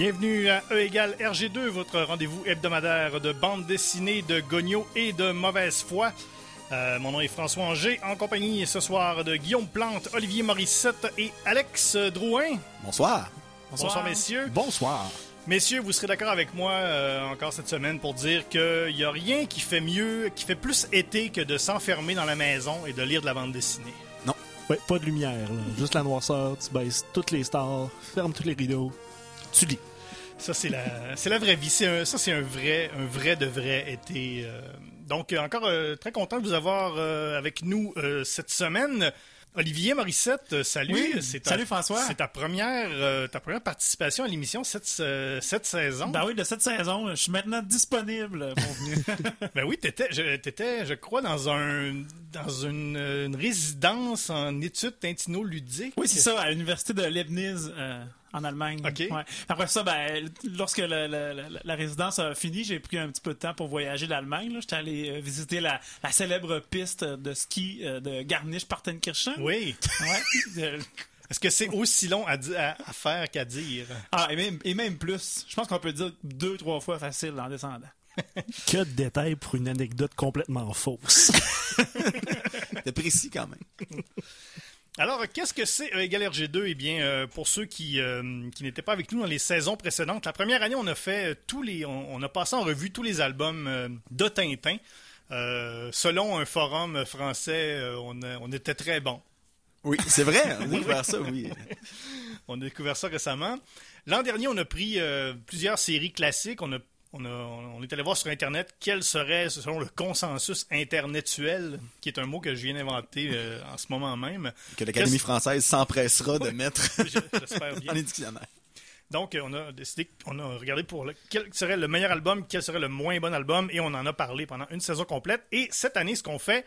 Bienvenue à E égale RG2, votre rendez-vous hebdomadaire de bande dessinée, de gogno et de mauvaise foi. Euh, mon nom est François Anger, en compagnie ce soir de Guillaume Plante, Olivier Morissette et Alex Drouin. Bonsoir. Bonsoir, messieurs. Bonsoir. Messieurs, vous serez d'accord avec moi euh, encore cette semaine pour dire qu'il n'y a rien qui fait mieux, qui fait plus été que de s'enfermer dans la maison et de lire de la bande dessinée. Non. Ouais, pas de lumière, là. juste la noirceur, tu baisses toutes les stars, fermes tous les rideaux, tu lis. Ça, c'est la, c'est la vraie vie. Un- ça, c'est un vrai, un vrai de vrai été. euh. Donc, euh, encore euh, très content de vous avoir euh, avec nous cette semaine. Olivier Morissette, salut. Oui, C'est ta- salut François. C'est ta première, ta première participation à l'émission cette, cette saison. Ben oui, de cette saison, je suis maintenant disponible, mon. Ben oui, t'étais, je, t'étais, je crois, dans un, dans une, une résidence en études tintino-ludiques. oui, c'est ça, à l'université de Leibniz, en Allemagne. Ouais. Après ça, ben, lorsque la, la- la- la résidence a fini, j'ai pris un petit peu de temps pour voyager l'Allemagne. J'étais allé euh, visiter la, la célèbre piste de ski euh, de Garmisch-Partenkirchen. Oui. Ouais. Est-ce que c'est aussi long à, di- à, à faire qu'à dire? ah, et même, et même plus. Je pense qu'on peut dire deux, trois fois facile en descendant. Que de détails pour une anecdote complètement fausse. T'es précis quand même. Alors, qu'est-ce que c'est E égale RG2? Eh bien, euh, pour ceux qui, euh, qui n'étaient pas avec nous dans les saisons précédentes, la première année, on a fait euh, tous les, on, on a passé en revue tous les albums euh, de Tintin. Euh, selon un forum français, euh, on, a- on était très bon. Oui, c'est vrai. On a découvert ça, oui. On a découvert ça récemment. L'an dernier, on a pris euh, plusieurs séries classiques. On, a, on, a- on est allé voir sur Internet quel serait, selon le consensus internetuel, qui est un mot que je viens d'inventer euh, en ce moment même. Que l'Académie française s'empressera de mettre dans les dictionnaires. Donc, on a décidé, on a regardé pour le- quel serait le meilleur album, quel serait le moins bon album, et on en a parlé pendant une saison complète. Et cette année, ce qu'on fait,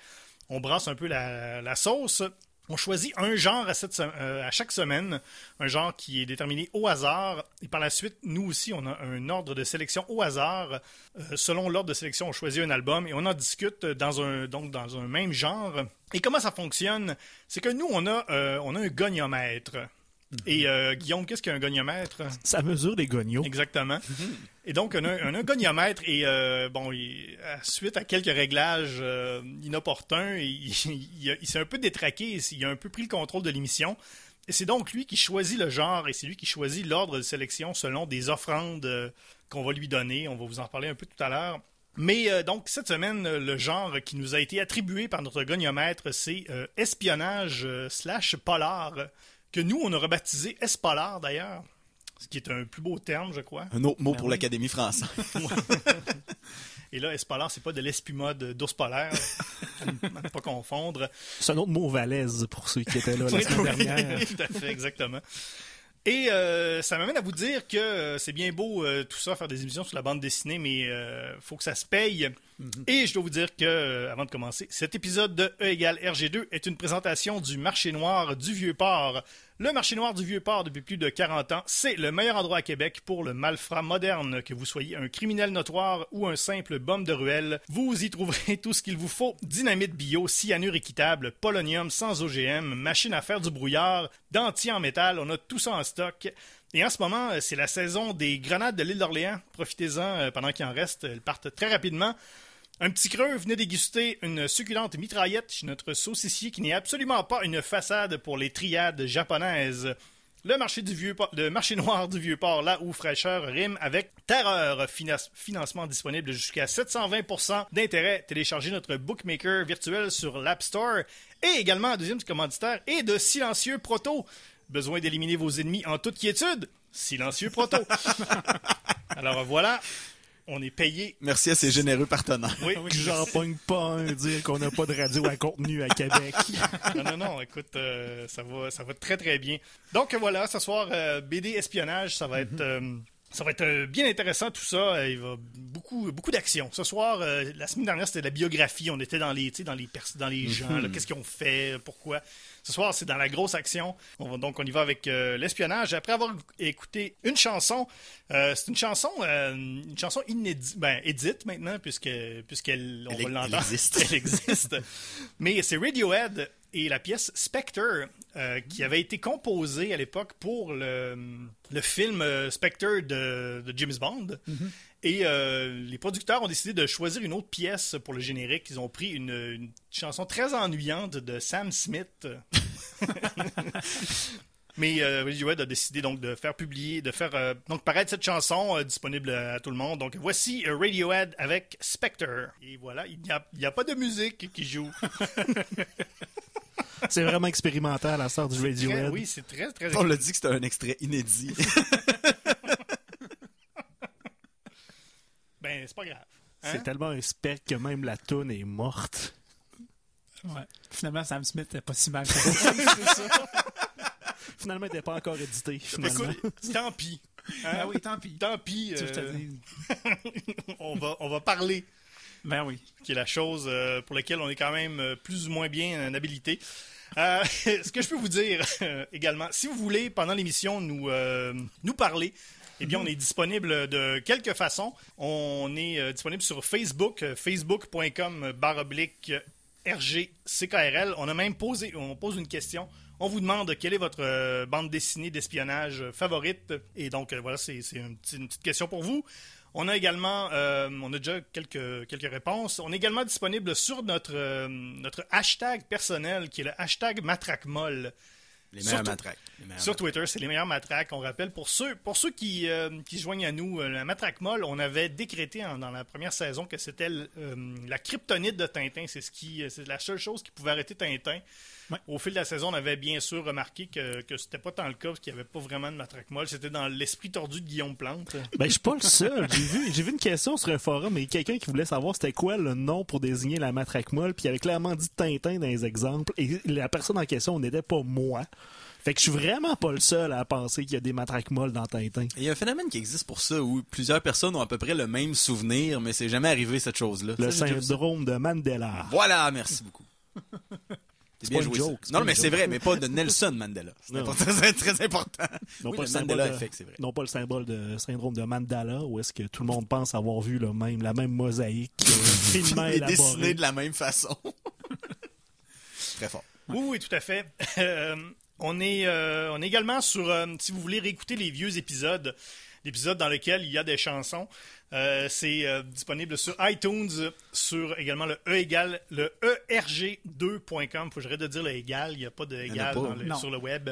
on brasse un peu la, la sauce. On choisit un genre euh, à chaque semaine, un genre qui est déterminé au hasard. Et par la suite, nous aussi, on a un ordre de sélection au hasard. Euh, selon l'ordre de sélection, on choisit un album et on en discute dans un, donc dans un même genre. Et comment ça fonctionne? C'est que nous, on a, euh, on a un goniomètre. Et euh, Guillaume, qu'est-ce qu'un goniomètre? Ça mesure des gognos. Exactement. Et donc, on a, on a un goniomètre et, euh, bon, il- suite à quelques réglages euh, inopportuns, il, il, a- il s'est un peu détraqué, il a un peu pris le contrôle de l'émission. Et c'est donc lui qui choisit le genre et c'est lui qui choisit l'ordre de sélection selon des offrandes euh, qu'on va lui donner. On va vous en parler un peu tout à l'heure. Mais euh, donc, cette semaine, le genre qui nous a été attribué par notre goniomètre, c'est euh, espionnage euh, slash polar, que nous, on a rebaptisé Espolar d'ailleurs, ce qui est un plus beau terme, je crois. Un autre mot Ben pour oui. l'Académie française. Et là, Espolar, c'est pas de l'espumode d'ours polaire. à ne pas confondre. C'est un autre mot valise pour ceux qui étaient là la semaine oui, dernière. tout à fait, exactement. Et euh, ça m'amène à vous dire que euh, c'est bien beau euh, tout ça, faire des émissions sur la bande dessinée, mais euh, faut que ça se paye. Et je dois vous dire que, euh, avant de commencer, cet épisode de E égale RG2 est une présentation du marché noir du Vieux-Port. Le marché noir du Vieux-Port, depuis plus de 40 ans, c'est le meilleur endroit à Québec pour le malfrat moderne. Que vous soyez un criminel notoire ou un simple bum de ruelle, vous y trouverez tout ce qu'il vous faut. Dynamite bio, cyanure équitable, polonium sans OGM, machine à faire du brouillard, dentier en métal, on a tout ça en stock. Et en ce moment, euh, c'est la saison des grenades de l'île d'Orléans. Profitez-en euh, pendant qu'il en reste. Elles partent très rapidement. Un petit creux, venez déguster une succulente mitraillette chez notre saucissier qui n'est absolument pas une façade pour les triades japonaises. Le marché du vieux le marché noir du vieux port, là où fraîcheur rime avec terreur. Financement disponible jusqu'à 720% d'intérêt. Téléchargez notre bookmaker virtuel sur l'App Store et également deuxième commanditaire et de silencieux proto. Besoin d'éliminer vos ennemis en toute quiétude? Silencieux proto. Alors voilà, on est payé. Merci à ces généreux partenaires. Oui, Que j'en pogne pas un dire qu'on n'a pas de radio à contenu à Québec. non, non, non, écoute, euh, ça, va, ça va très, très bien. Donc voilà, ce soir, euh, BD espionnage, ça va être... euh, ça va être bien intéressant tout ça. Il va beaucoup beaucoup d'action. Ce soir, euh, la semaine dernière, c'était la biographie. On était dans les tu sais, dans les pers- dans les gens, là, qu'est-ce qu'ils ont fait, pourquoi. Ce soir, c'est dans la grosse action. On va, donc on y va avec euh, l'espionnage. Après avoir écouté une chanson, euh, c'est une chanson euh, une chanson inédite, ben édite maintenant puisque puisqu'elle on Elle- va elle l'entendre. existe. elle existe. Mais c'est Radiohead et la pièce Spectre, euh, qui avait été composée à l'époque pour le, le film euh, Spectre de, de James Bond. Et euh, les producteurs ont décidé de choisir une autre pièce pour le générique. Ils ont pris une, une chanson très ennuyante de Sam Smith. Mais euh, Radiohead a décidé donc de faire publier, de faire euh, donc paraître cette chanson euh, disponible à tout le monde. Donc voici Radiohead avec Spectre. Et voilà, il n'y a, il n'y a pas de musique qui joue. C'est vraiment expérimental à la sorte du Très- Radiohead. oui, c'est très très. On l'a dit que c'était un extrait inédit. Ben c'est pas grave. C'est Hein? tellement un spec que même la toune est morte. Ouais. Finalement, Sam Smith n'est pas si mal que ça. Finalement, elle n'était pas encore édité. Écoute, Finalement. tant pis. Hein? Ah oui, tant pis. Tant pis. Euh, on va on va parler. Ben oui. qui est la chose euh, pour laquelle on est quand même euh, plus ou moins bien en habilité. Euh, ce que je peux vous dire également, si vous voulez, pendant l'émission, nous, nous parler, eh bien, on est disponible de quelques façons. On est disponible sur Facebook, facebook.com barre oblique RGCKRL. On a même posé, on pose une question. On vous demande quelle est votre bande dessinée d'espionnage favorite. Et donc, voilà, c'est une petite question pour vous. On a également, euh, on a déjà quelques, quelques réponses. On est également disponible sur notre, euh, notre hashtag personnel qui est le hashtag matraquemolle. Les meilleurs Surtout- matraques. Les meilleurs Sur Twitter, c'est les meilleurs matraques. On rappelle, pour ceux, pour ceux qui, euh, qui se joignent à nous, la matraque molle, on avait décrété en- dans la première saison que c'était la kryptonite de Tintin. C'est ce qui, c'est la seule chose qui pouvait arrêter Tintin. Ouais. Au fil de la saison, on avait bien sûr remarqué que, que c'était pas tant le cas, parce qu'il n'y avait pas vraiment de matraque molle. C'était dans l'esprit tordu de Guillaume Plante. Ben, je suis pas le seul. J'ai vu, j'ai vu une question sur un forum et quelqu'un qui voulait savoir c'était quoi le nom pour désigner la matraque molle, puis il avait clairement dit Tintin dans les exemples, et la personne en question n'était pas moi. Fait que je suis vraiment pas le seul à penser qu'il y a des matraques molles dans Tintin. Il y a un phénomène qui existe pour ça où plusieurs personnes ont à peu près le même souvenir, mais c'est jamais arrivé cette chose-là. Le Ça, syndrome de Mandela. Voilà, merci beaucoup. C'est pas une joué, joke, Non, pas mais c'est vrai, mais pas de Nelson Mandela. C'est très important. Non Oui, pas le Mandela de- effect, c'est vrai. Non pas le symbole de syndrome de Mandela, où est-ce que tout le monde pense avoir vu le même, la même mosaïque finement Il est dessiné élaborée. de la même façon. très fort. Oui, oui, tout à fait. Euh, on, est, euh, on est également sur, euh, si vous voulez réécouter les vieux épisodes, l'épisode dans lequel il y a des chansons, euh, c'est euh, disponible sur iTunes, sur également le E égal, le erg2.com. Faut que j'arrête de dire le égal, il n'y a pas de égal pas. le- sur le web.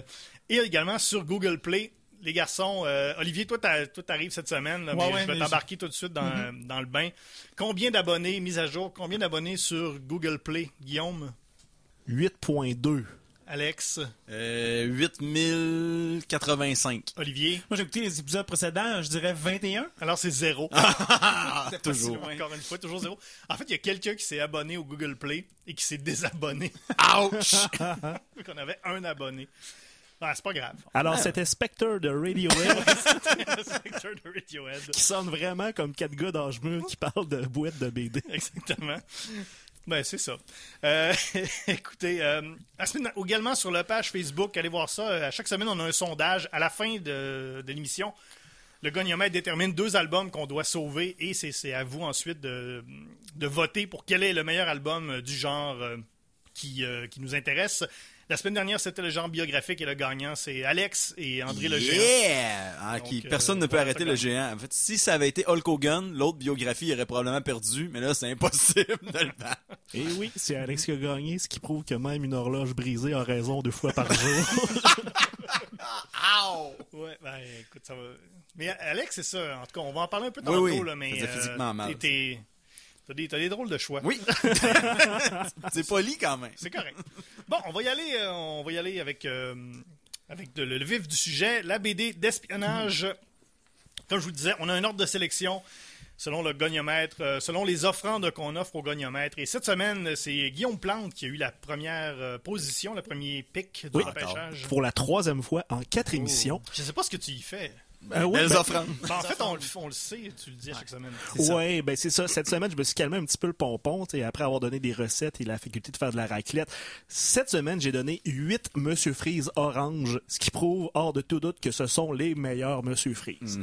Et également sur Google Play. Les garçons, euh, Olivier, toi, t'arrives cette semaine, là, Ouais, mais ouais, je vais t'embarquer tout de suite dans, dans le bain. Combien d'abonnés, mise à jour, combien d'abonnés sur Google Play, Guillaume, 8.2. Alex, Euh, 8085. Olivier? Moi, j'ai écouté les épisodes précédents, je dirais 21. Alors, c'est zéro. Ah, pas si toujours. loin. Encore une fois, toujours zéro. En fait, il y a quelqu'un qui s'est abonné au Google Play et qui s'est désabonné. Ouch! qu'on avait un abonné. Ah, c'est pas grave. Alors, c'était Spectre de Radiohead, secteur de Radiohead. qui sonne vraiment comme quatre gars d'âge mûr qui parlent de boîtes de BD. Exactement. Ben, c'est ça. Euh, écoutez, euh, également sur la page Facebook, allez voir ça. Euh, À chaque semaine, on a un sondage. À la fin de, l'émission, le goniomètre détermine deux albums qu'on doit sauver et c'est à vous ensuite de, voter pour quel est le meilleur album du genre qui nous intéresse. La semaine dernière, c'était le genre biographique et le gagnant, c'est Alex et André le Géant. Yeah! Ah, Donc, qui- euh, personne ne peut arrêter le gagne. géant. En fait, si ça avait été Hulk Hogan, l'autre biographie il aurait probablement perdu, mais là, c'est impossible de le battre. Et oui, c'est Alex qui a gagné, ce qui prouve que même une horloge brisée a raison deux fois par jour. Ouais, ben écoute, ça va. Mais Alex, c'est ça. En tout cas, on va en parler un peu Oui, tantôt, oui, là, mais. ça faisait physiquement mal. T'as des drôles de choix. Oui! c'est poli quand même. C'est correct. Bon, on va y aller, euh, on va y aller avec, euh, avec de- le, le vif du sujet, la BD d'espionnage. Comme je vous disais, on a un ordre de sélection selon le goniomètre, euh, selon les offrandes qu'on offre au goniomètre. Et cette semaine, c'est Guillaume Plante qui a eu la première euh, position, le premier pic du Oui. repêchage. Pour la troisième fois en quatre émissions. Je sais pas ce que tu y fais. Euh, oui, Belles ben- offrandes. Ben, en fait, on, le- on le sait, tu le dis à chaque semaine. Ouais, ben c'est ça. Cette semaine, je me suis calmé un petit peu le pompon, sais, après avoir donné des recettes et la faculté de faire de la raclette. Cette semaine, j'ai donné 8 Monsieur Freeze orange, ce qui prouve hors de tout doute que ce sont les meilleurs Monsieur Freeze.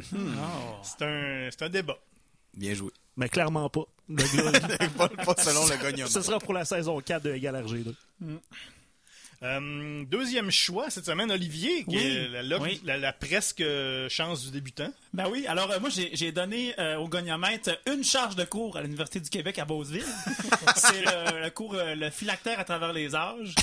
C'est un, c'est un débat. Bien joué. Mais clairement pas. Le gars- pas, pas selon le gagnant. ce sera pour la saison 4 de Égal RG2. Euh, deuxième choix cette semaine, Olivier, qui Oui. est la, la- Oui. la- la presque euh, chance du débutant. Ben oui, alors euh, moi j'ai j'ai donné euh, au goniomètre une charge de cours à l'Université du Québec à Beauceville. C'est le, le cours euh, le phylactère à travers les âges.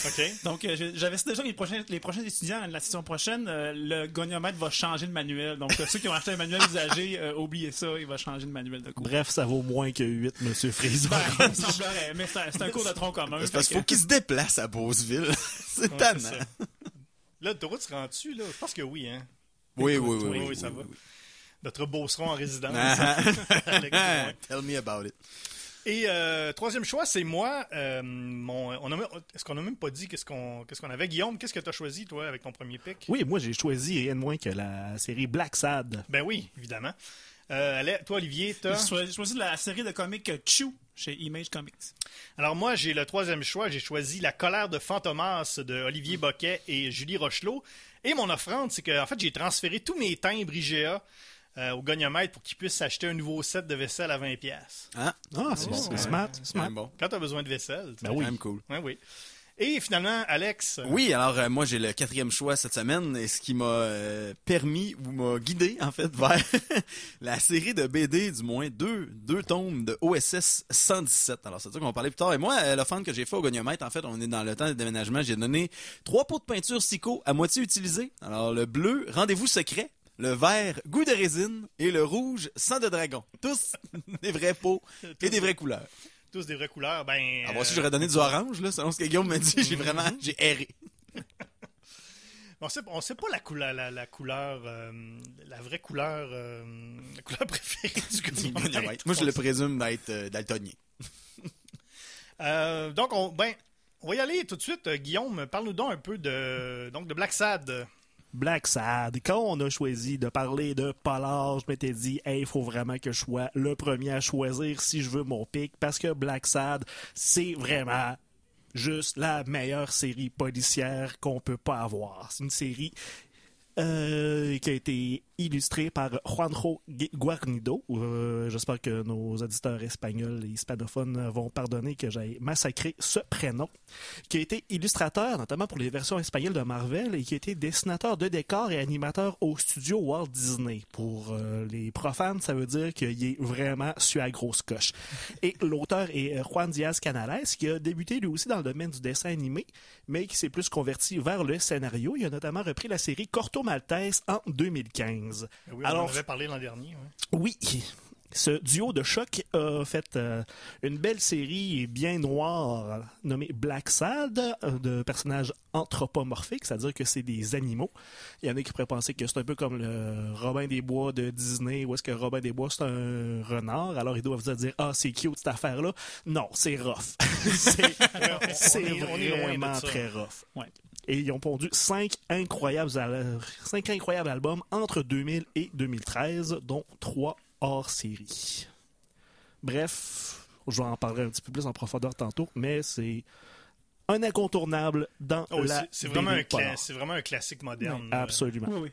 Donc euh, j'avais déjà les prochains les prochains étudiants la session prochaine, euh, le goniomètre va changer de manuel. Donc euh, ceux qui ont acheté un manuel usagé, euh, oubliez ça, il va changer de manuel de cours. Bref, ça vaut moins que 8, Monsieur Freezer. Ben, semblerait, mais c'est un, c'est un cours de tronc commun. C'est parce qu'il faut qu'il se déplace à Beauceville. c'est Ouais, tannant. c'est ça. Là, l'autoroute se rend-tu, là? Je pense que oui, hein. Oui, oui, oui, Oui, oui, oui, ça oui, va. Notre beauceron en résidence. Ah, ah. Tell me about it. Et euh, troisième choix, c'est moi. Euh, mon, on a, est-ce qu'on a même pas dit qu'est-ce qu'on, qu'est-ce qu'on avait? Guillaume, qu'est-ce que tu as choisi, toi, avec ton premier pick? Oui, moi j'ai choisi rien de moins que la série Black Sad. Ben oui, évidemment. Euh, allez, toi, Olivier, t'as... choisi- j'ai choisi la série de comics Chew chez Image Comics. Alors moi, j'ai le troisième choix. J'ai choisi La colère de Fantomas de Olivier Boquet et Julie Rochelot. Et mon offrande, c'est que en fait, j'ai transféré tous mes timbres IGA euh, au goniomètre pour qu'ils puissent s'acheter un nouveau set de vaisselle à 20$. pièces. Ah, Ah, c'est c'est ouais. smart, c'est smart. bon. Quand tu as besoin de vaisselle. tu Ben oui. Quand même cool. Ouais, oui. Et finalement, Alex. Oui, alors euh, moi j'ai le quatrième choix cette semaine, et ce qui m'a euh, permis ou m'a guidé en fait vers la série de BD, du moins deux, deux tomes de OSS 117. Alors c'est ça qu'on va parler plus tard. Et moi, euh, l'offrande que j'ai fait au goniomètre, en fait, on est dans le temps de déménagement, j'ai donné trois pots de peinture Sico à moitié utilisés. Alors le bleu, rendez-vous secret. Le vert, goût de résine, et le rouge, sang de dragon. Tous des vrais pots et des vraies couleurs. Tous des vraies couleurs. Ben. Alors voici, euh, j'aurais donné du orange, là, selon ce que Guillaume m'a dit. J'ai vraiment, j'ai erré. On sait, on sait pas la couleur, la, la couleur, euh, la vraie couleur, euh, la couleur préférée du goniomètre. Moi, je le présume d'être euh, daltonien. Euh, donc, on, ben, on va y aller tout de suite. Euh, Guillaume, parle-nous donc un peu de, donc de Black Sad. Black Sad. Quand on a choisi de parler de Polar, je m'étais dit, hey, il faut vraiment que je sois le premier à choisir si je veux mon pic, parce que Black Sad, c'est vraiment juste la meilleure série policière qu'on peut pas avoir. C'est une série euh, qui a été illustrée par Juanjo Gu- Guarnido. Euh, J'espère que nos auditeurs espagnols et hispanophones vont pardonner que j'ai massacré ce prénom qui a été illustrateur, notamment pour les versions espagnoles de Marvel, et qui a été dessinateur de décors et animateur au studio Walt Disney. Pour euh, les profanes, ça veut dire qu'il est vraiment su à grosse coche. Et l'auteur est Juan Diaz Canales, qui a débuté lui aussi dans le domaine du dessin animé, mais qui s'est plus converti vers le scénario. Il a notamment repris la série Corto Maltese en 2015. Ben Oui, on en Alors, avait parlé l'an dernier. oui, ce duo de choc a fait euh, une belle série bien noire nommée Black Sad, euh, de personnages anthropomorphiques, c'est-à-dire que c'est des animaux. Il y en a qui pourraient penser que c'est un peu comme le Robin des Bois de Disney, où est-ce que Robin des Bois c'est un renard, alors ils doivent se dire ah c'est cute cette affaire-là. Non, c'est rough. c'est vraiment très rough. Ouais. Et ils ont pondu cinq incroyables, al- cinq incroyables albums entre 2000 et 2013, dont trois hors série. Bref, je vais en parler un petit peu plus en profondeur tantôt, mais c'est un incontournable dans Oh, la vraiment, un c'est vraiment un classique moderne. Absolument. Oui, oui.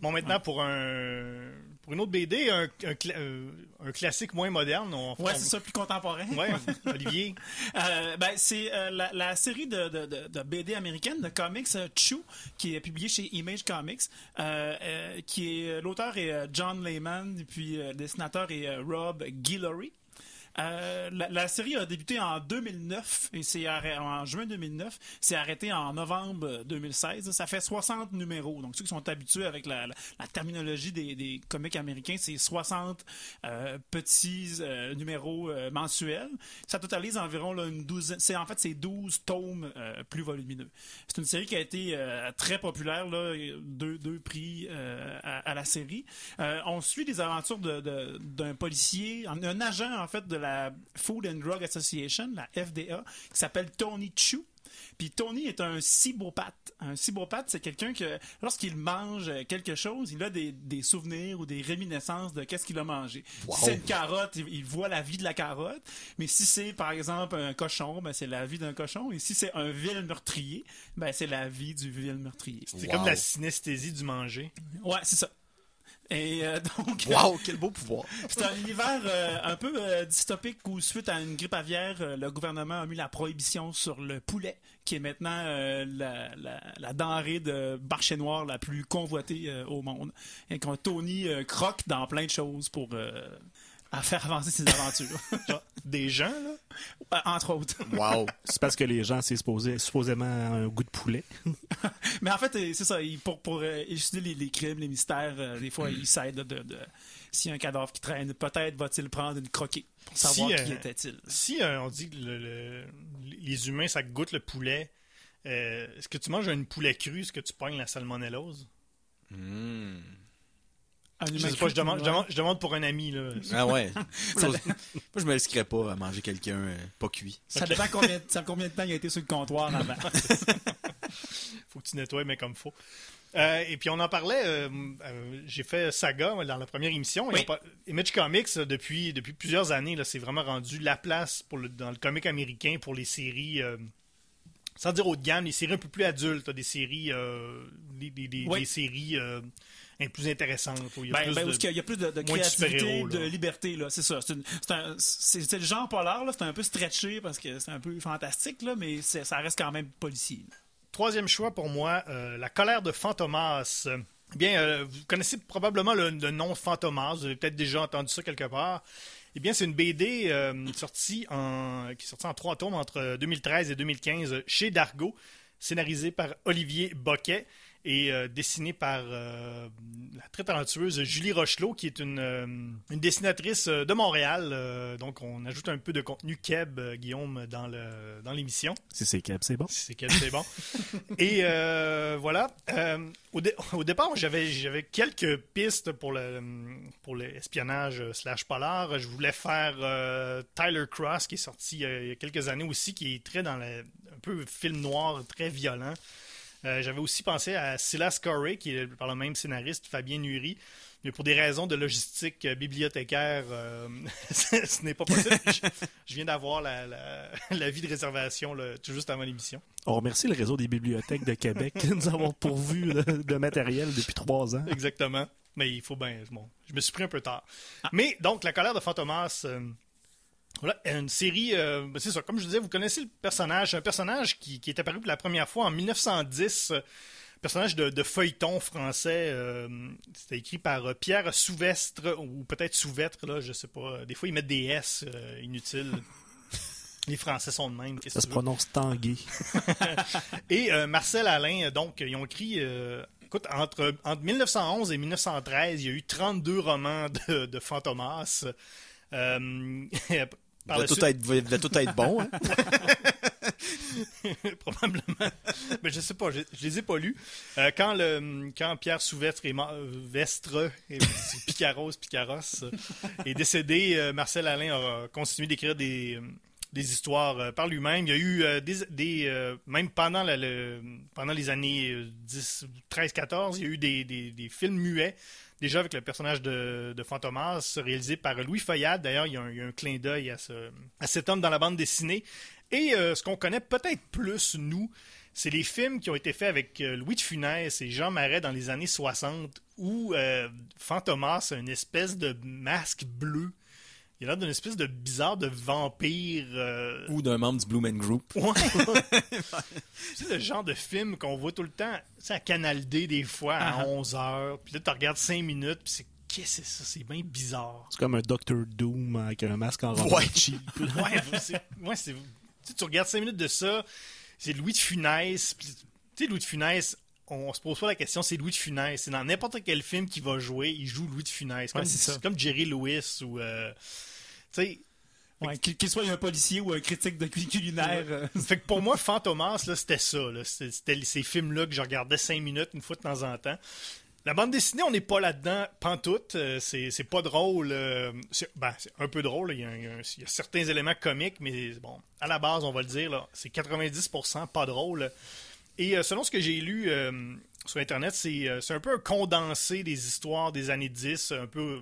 Bon, maintenant, pour, un, pour une autre BD, un, euh, un classique moins moderne. On, Ouais, on- c'est ça, plus contemporain. Ouais, Olivier. Euh, ben, c'est euh, la, la série de, de, de, de BD américaine, de comics Chew, qui est publiée chez Image Comics, euh, qui est l'auteur est John Lehman, et puis le dessinateur est Rob Guillory. Euh, la, série a débuté en 2009 et c'est en juin 2009. C'est arrêté en novembre 2016. Ça fait 60 numéros. Donc ceux qui sont habitués avec la, terminologie des, comics américains, c'est 60 euh, petits euh, numéros mensuels. Ça totalise environ une douzaine. C'est en fait c'est 12 tomes plus volumineux. C'est une série qui a été très populaire deux, prix à, la série. On suit les aventures d'un policier, un agent en fait de la Food and Drug Association, la FDA, qui s'appelle Tony Chu. Puis Tony est un cybopathe. Un cybopathe, c'est quelqu'un que, lorsqu'il mange quelque chose, il a des, des souvenirs ou des réminiscences de qu'est-ce qu'il a mangé. Si c'est une carotte, il, il voit la vie de la carotte. Mais si c'est, par exemple, un cochon, ben, c'est la vie d'un cochon. Et si c'est un vil meurtrier, ben, c'est la vie du vil meurtrier. C'est Wow. comme la synesthésie du manger. Ouais, c'est ça. Et euh, donc, Wow, quel beau pouvoir. c'est un univers euh, un peu euh, dystopique où, suite à une grippe aviaire, le gouvernement a mis la prohibition sur le poulet, qui est maintenant la, la, la denrée de marché noir la plus convoitée au monde. Et quand Tony croque dans plein de choses pour à faire avancer ses aventures. Genre, des gens, là? Euh, Entre autres. Wow. C'est parce que les gens, c'est supposé, supposément un goût de poulet. Mais en fait, euh, c'est ça. Pour, pour euh, élucider les, les crimes, les mystères, euh, des fois, il s'aide de, de, de- S'il y a un cadavre qui traîne, peut-être va-t-il prendre une croquée pour savoir Si, qui euh, était-il. Si euh, on dit que le- le- les humains, ça goûte le poulet, euh, est-ce que tu manges un poulet cru, est-ce que tu pognes la salmonellose? Hmm. Je sais pas, je demande, je ouais. demande, je demande pour un ami. Là. Ah ouais. Moi, je, me risquerais pas à manger quelqu'un euh, pas cuit. Ça dépend combien, ça, combien de temps il a été sur le comptoir avant. faut que tu nettoies, mais comme faut. Euh, et puis on en parlait, euh, euh, j'ai fait Saga dans la première émission. Oui. par- Image Comics, depuis, depuis plusieurs années, là, c'est vraiment rendu la place pour le, dans le comic américain pour les séries, euh, sans dire haut de gamme, les séries un peu plus adultes, des séries, euh, des, des- des- Oui. des séries un plus intéressantes. où il y a Ben, plus ben, de- où il y a plus de, de créativité, de, liberté, là. C'est ça. C'est le genre polar, là. C'est un peu stretché parce que c'est un peu fantastique, là, mais ça reste quand même policier. là. Troisième choix pour moi, euh, La colère de Fantomas. Euh, Bien, euh, vous connaissez probablement le, le nom Fantomas, vous avez peut-être déjà entendu ça quelque part. Eh bien, c'est une BD euh, sortie en, qui est sortie en trois tomes entre 2013 et 2015 chez Dargo, scénarisée par Olivier Boquet et euh, dessinée par euh, la très talentueuse Julie Rochelot, qui est une, euh, une dessinatrice euh, de Montréal. Donc, on ajoute un peu de contenu Keb, Guillaume, dans le- dans l'émission. Si c'est Keb, c'est bon. Si c'est qu'elle, c'est bon. Et voilà. Au, dé- au départ, j'avais, j'avais quelques pistes pour le pour l'espionnage slash polar. Je voulais faire Tyler Cross, qui est sorti il y a quelques années aussi, qui est très dans le, un peu film noir, très violent. Euh, j'avais aussi pensé à Silas Corey, qui est par le même scénariste, Fabien Nury. Mais pour des raisons de logistique euh, bibliothécaire, euh, ce n'est pas possible. je, je viens d'avoir la, la, l'avis de réservation là, tout juste avant l'émission. On remercie le réseau des bibliothèques de Québec de nous avoir pourvu de, de matériel depuis trois ans. Exactement. Mais il faut bien. Bon, je me suis pris un peu tard. Mais donc, La colère de Fantomas. euh, voilà, une série, euh, ben, c'est ça, comme je disais, vous connaissez le personnage, un personnage qui, qui est apparu pour la première fois en 1910, euh, personnage de, de feuilleton français, euh, c'était écrit par Pierre Souvestre, ou peut-être Souvêtre, là, je sais pas, des fois ils mettent des S inutiles. Les Français sont de même. Ça se prononce Tanguay. Et Marcel Alain, donc, ils ont écrit. écoute, entre, entre 1911 et 1913, il y a eu 32 romans de, de Fantomas. Euh, Il va tout, suite- être, va- va tout être bon. Hein? probablement. Mais je sais pas, je, je les ai pas lus. Euh, quand, le, quand Pierre Souvestre est Vestre, et Picaros, Picaros, euh, est décédé, euh, Marcel Alain a continué d'écrire des, des histoires euh, par lui-même. Il y a eu des, des même pendant, la- le, pendant les années euh, 10, 13, 14, il y a eu des, des, des films muets. Déjà avec le personnage de, Fantomas, réalisé par Louis Feuillade. D'ailleurs, il y a un, clin d'œil à, ce, cet homme dans la bande dessinée. Et euh, ce qu'on connaît peut-être plus, nous, c'est les films qui ont été faits avec euh, Louis de Funès et Jean Marais dans les années 60, où euh, Fantomas a une espèce de masque bleu. Il a l'air d'une espèce de bizarre de vampire. euh, Ou d'un membre du Blue Man Group. Ouais. c'est le genre de film qu'on voit tout le temps sais, à Canal D des fois à Ah. 11h. Puis là, tu regardes 5 minutes, puis c'est qu'est-ce que c'est ça? C'est bien bizarre. C'est comme un Doctor Doom avec un masque en rubber Ouais. cheap. ouais, c'est, ouais, c'est, tu, sais, tu regardes 5 minutes de ça, c'est Louis de Funès. puis, Tu sais, Louis de Funès, on se pose pas la question, c'est Louis de Funès. C'est dans n'importe quel film qu'il va jouer, il joue Louis de Funès. Comme, Ouais, c'est comme Jerry Lewis ou. euh, sais, Ouais, qu'il soit un policier ou un critique de culinaire. Fait que pour moi, Fantomas, là, c'était ça. là. C'était ces films-là que je regardais cinq minutes une fois de temps en temps. La bande dessinée, on n'est pas là-dedans, pantoute. Euh, c'est c'est pas drôle. euh, c'est ben, c'est un peu drôle. Il y, a, il y a un- il y a certains éléments comiques, mais bon, à la base, on va le dire, là, c'est 90% pas drôle. Et euh, selon ce que j'ai lu euh, sur Internet, c'est c'est un peu un condensé des histoires des années 10, un peu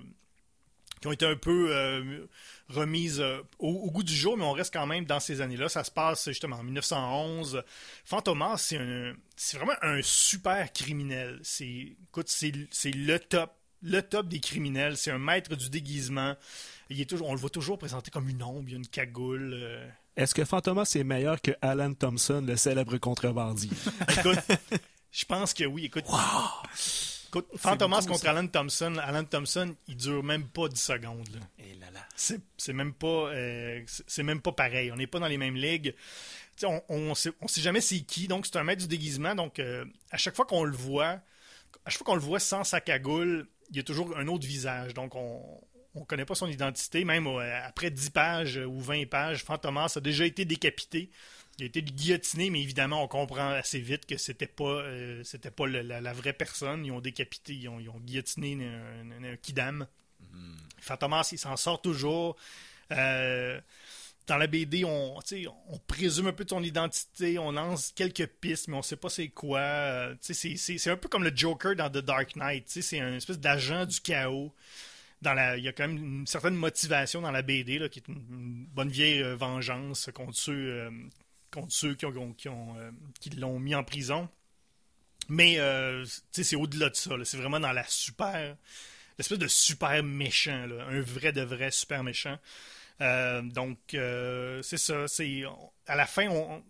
qui ont été un peu euh, remises euh, au, au goût du jour, mais on reste quand même dans ces années-là. Ça se passe justement en 1911. Fantomas, c'est un, c'est vraiment un super criminel. C'est, écoute, c'est, c'est le top le top des criminels. C'est un maître du déguisement. Il est toujours, on le voit toujours présenté comme une ombre, une cagoule. euh. Est-ce que Fantomas est meilleur que Alan Thompson, le célèbre contrebandier? Écoute, je pense que oui. Écoute, écoute Fantomas contre ça. Alan Thompson. Alan Thompson, il dure même pas 10 secondes. là. Et là là. C'est même pas euh, c'est c'est même pas pareil. On n'est pas dans les mêmes ligues. On, on sait, on sait jamais c'est qui. Donc c'est un maître du déguisement. Donc euh, à chaque fois qu'on le voit, à chaque fois qu'on le voit sans sa cagoule, il y a toujours un autre visage. Donc on on connaît pas son identité. Même euh, après 10 pages ou 20 pages, Fantomas a déjà été décapité. Il a été guillotiné, mais évidemment, on comprend assez vite que c'était pas, euh, c'était pas le- la, la vraie personne. Ils ont décapité, ils ont, ils ont guillotiné un, kidam. Fantomas, il s'en sort toujours. Euh, dans la BD, on, on présume un peu de son identité, on lance quelques pistes, mais on sait pas c'est quoi. Euh, c'est- un peu comme le Joker dans The Dark Knight. C'est un espèce d'agent du chaos. Dans la, il y a quand même une certaine motivation dans la BD, là, qui est une, une bonne vieille euh, vengeance contre ceux, contre ceux qui, ont, euh, l'ont mis en prison. Mais euh, c'est au-delà de ça. C'est vraiment dans la super. L'espèce de super méchant, un vrai de vrai super méchant. Euh, donc, c'est ça. C'est, à la fin, on,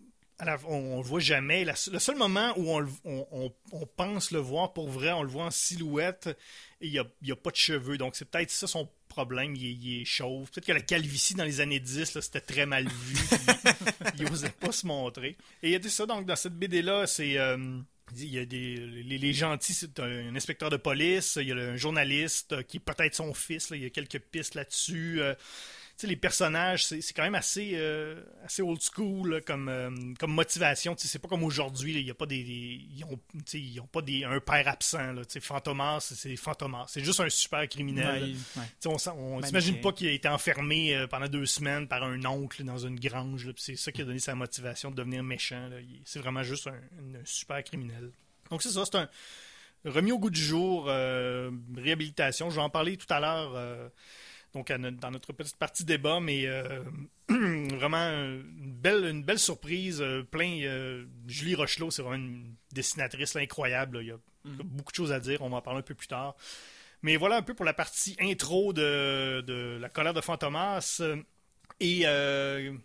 on, le voit jamais. La- le seul moment où on, pense le voir pour vrai, on le voit en silhouette et il n'y a, il y a pas de cheveux. Donc, c'est peut-être ça son problème. Il est, il est chauve. Peut-être que la calvitie dans les années 10, là, c'était très mal vu. il n'osait pas se montrer. Et il y a ça. Donc, dans cette BD-là, c'est. euh, il y a des, les, les gentils, c'est un, un inspecteur de police. Il y a un journaliste euh, qui est peut-être son fils. là. Il y a quelques pistes là-dessus. Euh, les personnages, c'est quand même assez, euh, assez old school là, comme, euh, comme motivation. C'est pas comme aujourd'hui. Il y a pas des, des- ils ont, ils ont pas des, un père absent. Là. Fantomas, c'est- Fantomas. C'est juste un super criminel. Ouais, on s'imagine pas qu'il a été enfermé euh, pendant deux semaines par un oncle dans une grange. C'est ça qui a donné sa motivation de devenir méchant. C'est vraiment juste un, un super criminel. Donc c'est ça, c'est un remis au goût du jour, euh, réhabilitation. Je vais en parler tout à l'heure. euh, donc à no- dans notre petite partie débat, mais euh, vraiment une belle, une belle surprise, euh, plein. euh, Julie Rochelot, c'est vraiment une dessinatrice là, incroyable. là. Il y a beaucoup de choses à dire, on va en parler un peu plus tard. Mais voilà un peu pour la partie intro de, de La colère de Fantomas. Et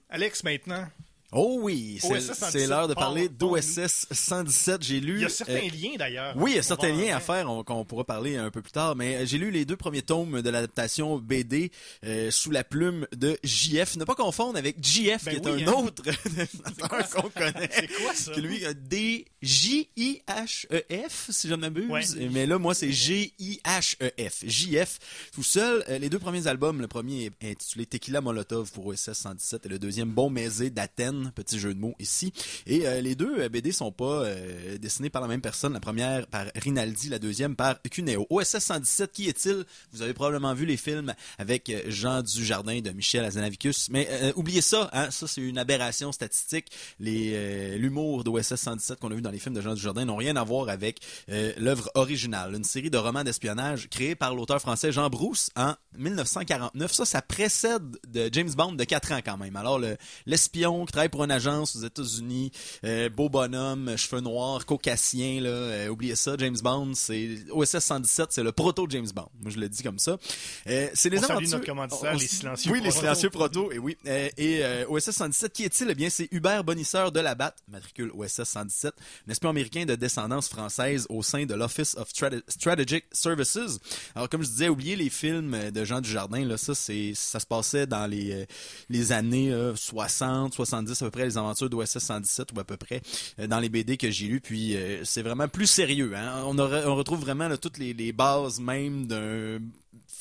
Alex, maintenant, Oh oui, c'est OSS 117, c'est l'heure de parler parle- d'OSS 117. J'ai lu. il y a certains euh, liens d'ailleurs. Oui, il y a certains liens à faire on- qu'on pourra parler un peu plus tard, mais euh, j'ai lu les deux premiers tomes de l'adaptation BD euh, sous la plume de JF. Ne pas confondre avec JF, Ben qui est un hein. autre qu'on connaît. C'est quoi ça? Lui, euh, D-J-I-H-E-F, E si je ne m'abuse. Ouais. Mais là, moi, c'est G-I-H-E-F. JF, tout seul. Euh, les deux premiers albums, le premier est intitulé Tequila Molotov pour OSS 117 et le deuxième Bon Maisé d'Athènes, petit jeu de mots ici. Et euh, les deux euh, BD sont pas euh, dessinés par la même personne. La première par Rinaldi, la deuxième par Cuneo. OSS 117, qui est-il? Vous avez probablement vu les films avec euh, Jean Dujardin de Michel Azanavicus. Mais oubliez ça, hein, ça c'est une aberration statistique. L'humour d'OSS 117 qu'on a vu dans les films de Jean Dujardin n'ont rien à voir avec l'œuvre originale. Une série de romans d'espionnage créée par l'auteur français Jean Brousse en 1949. Ça, ça précède de James Bond de 4 ans quand même. Alors, le- l'espion qui travaille pour une agence aux États-Unis, euh, beau bonhomme, cheveux noirs, caucasien, là, euh, oubliez ça, James Bond, c'est OSS 117, c'est le proto James Bond. Moi, je le dis comme ça. Euh, c'est les On aventures- commanditaire, on- les silencieux Oui, les silencieux proto, et oui. Et OSS 117, qui est-il? Eh bien, c'est Hubert Bonisseur de la Batte, matricule OSS 117, un espion américain de descendance française au sein de l'Office of Strate- Strategic Services. Alors, comme je disais, oubliez les films de Jean Dujardin, là, ça, c'est, ça se passait dans les, les années euh, 60, 70 à peu près, les aventures d'OSS 117 ou à peu près, euh, dans les BD que j'ai lus, puis euh, c'est vraiment plus sérieux. Hein? On, on retrouve vraiment toutes les, les bases même d'un